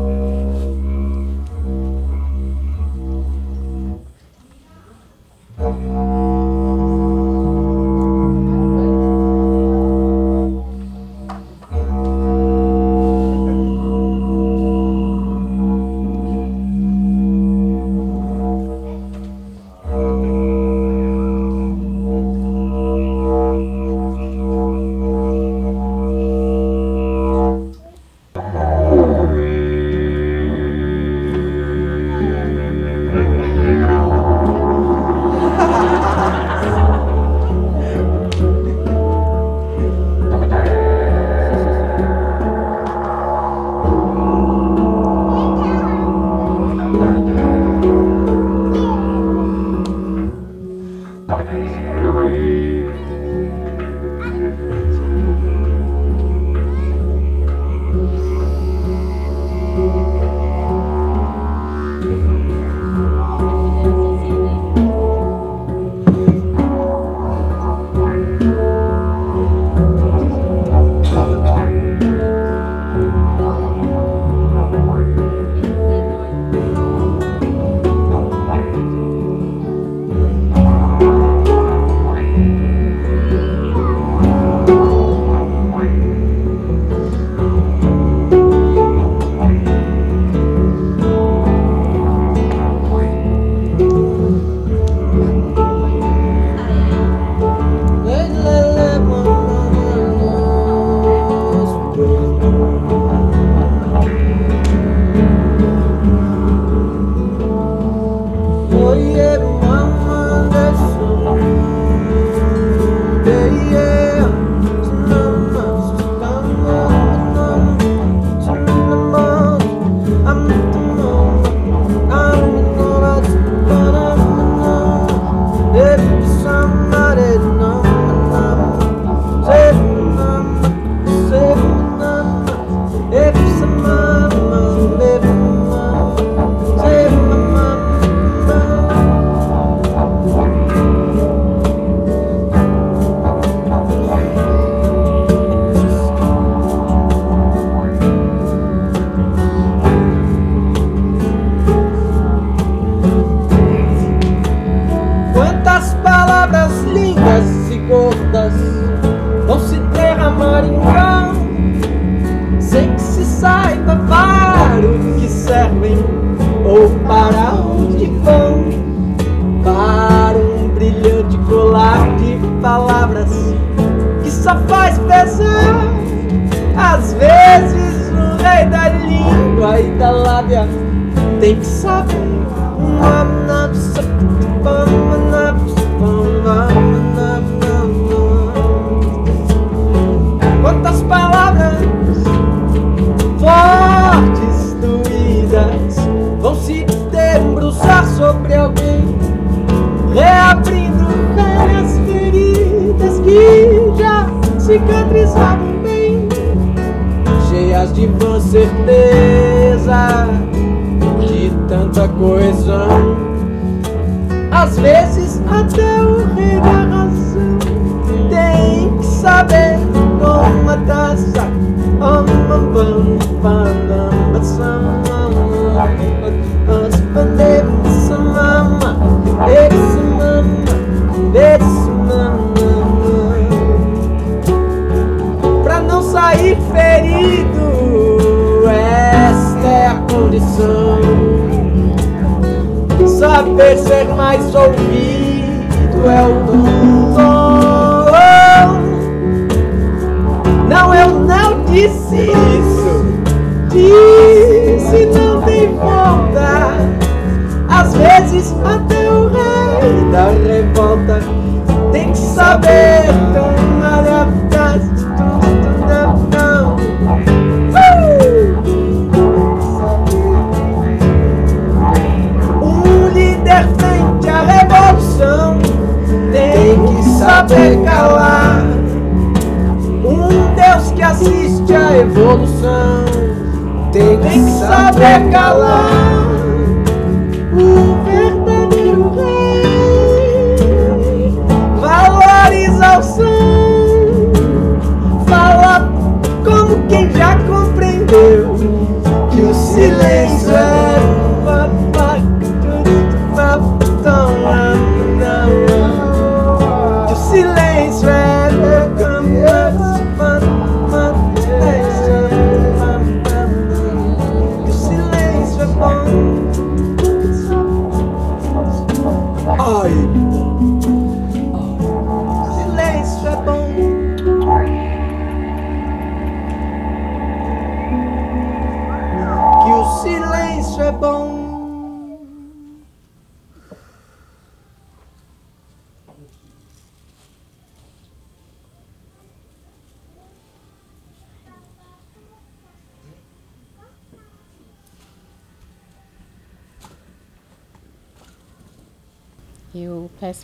Vão se derramar em vão, sem que se saiba para o que servem ou para onde vão. Para um brilhante colar de palavras que só faz pesar. Às vezes o rei da língua e da lábia tem que saber. Quantas já cicatrizavam bem, cheias de vã certeza de tanta coesão. Às vezes até o rei da razão tem que saber como taça. Pra não sair poder ser mais ouvido é o dom. Não, eu não disse isso. Disse não tem volta. Às vezes até o rei da revolta tem que saber evolução tem que saber calar.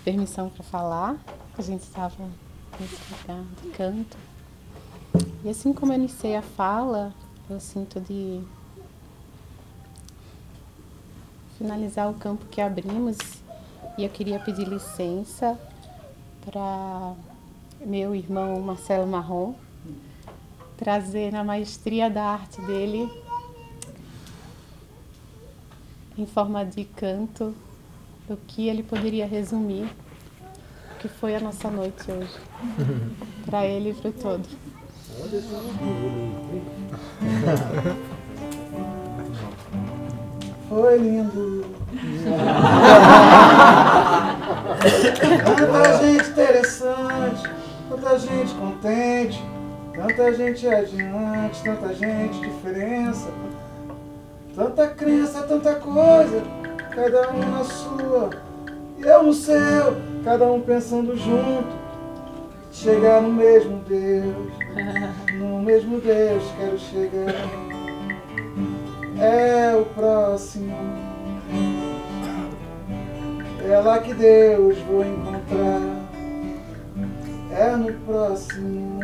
Permissão para falar. A gente estava nesse lugar de canto. E assim como eu iniciei a fala, eu sinto de finalizar o campo que abrimos e eu queria pedir licença para meu irmão Marcelo Marrom trazer na maestria da arte dele em forma de canto o que ele poderia resumir o que foi a nossa noite hoje para ele e para o todo. Foi lindo. Tanta gente interessante, tanta gente contente, tanta gente adiante, tanta gente diferença, tanta crença, tanta coisa, cada um na sua e eu no seu, cada um pensando junto. Chegar no mesmo Deus, no mesmo Deus quero chegar. É o próximo. É lá que Deus vou encontrar. É no próximo.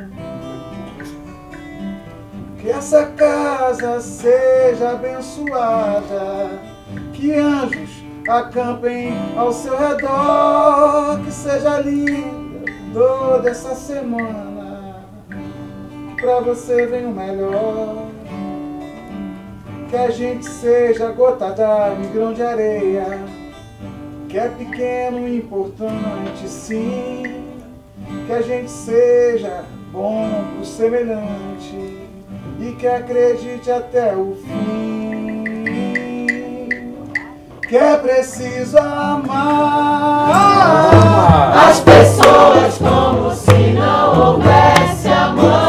Que essa casa seja abençoada. Que anjos acampem ao seu redor. Que seja linda toda essa semana. Pra você vem o melhor. Que a gente seja gota d'água e grão de areia. Que é pequeno e importante, sim. Que a gente seja bom pro semelhante. E que acredite até o fim. Que é preciso amar As pessoas como se não houvesse amanhã.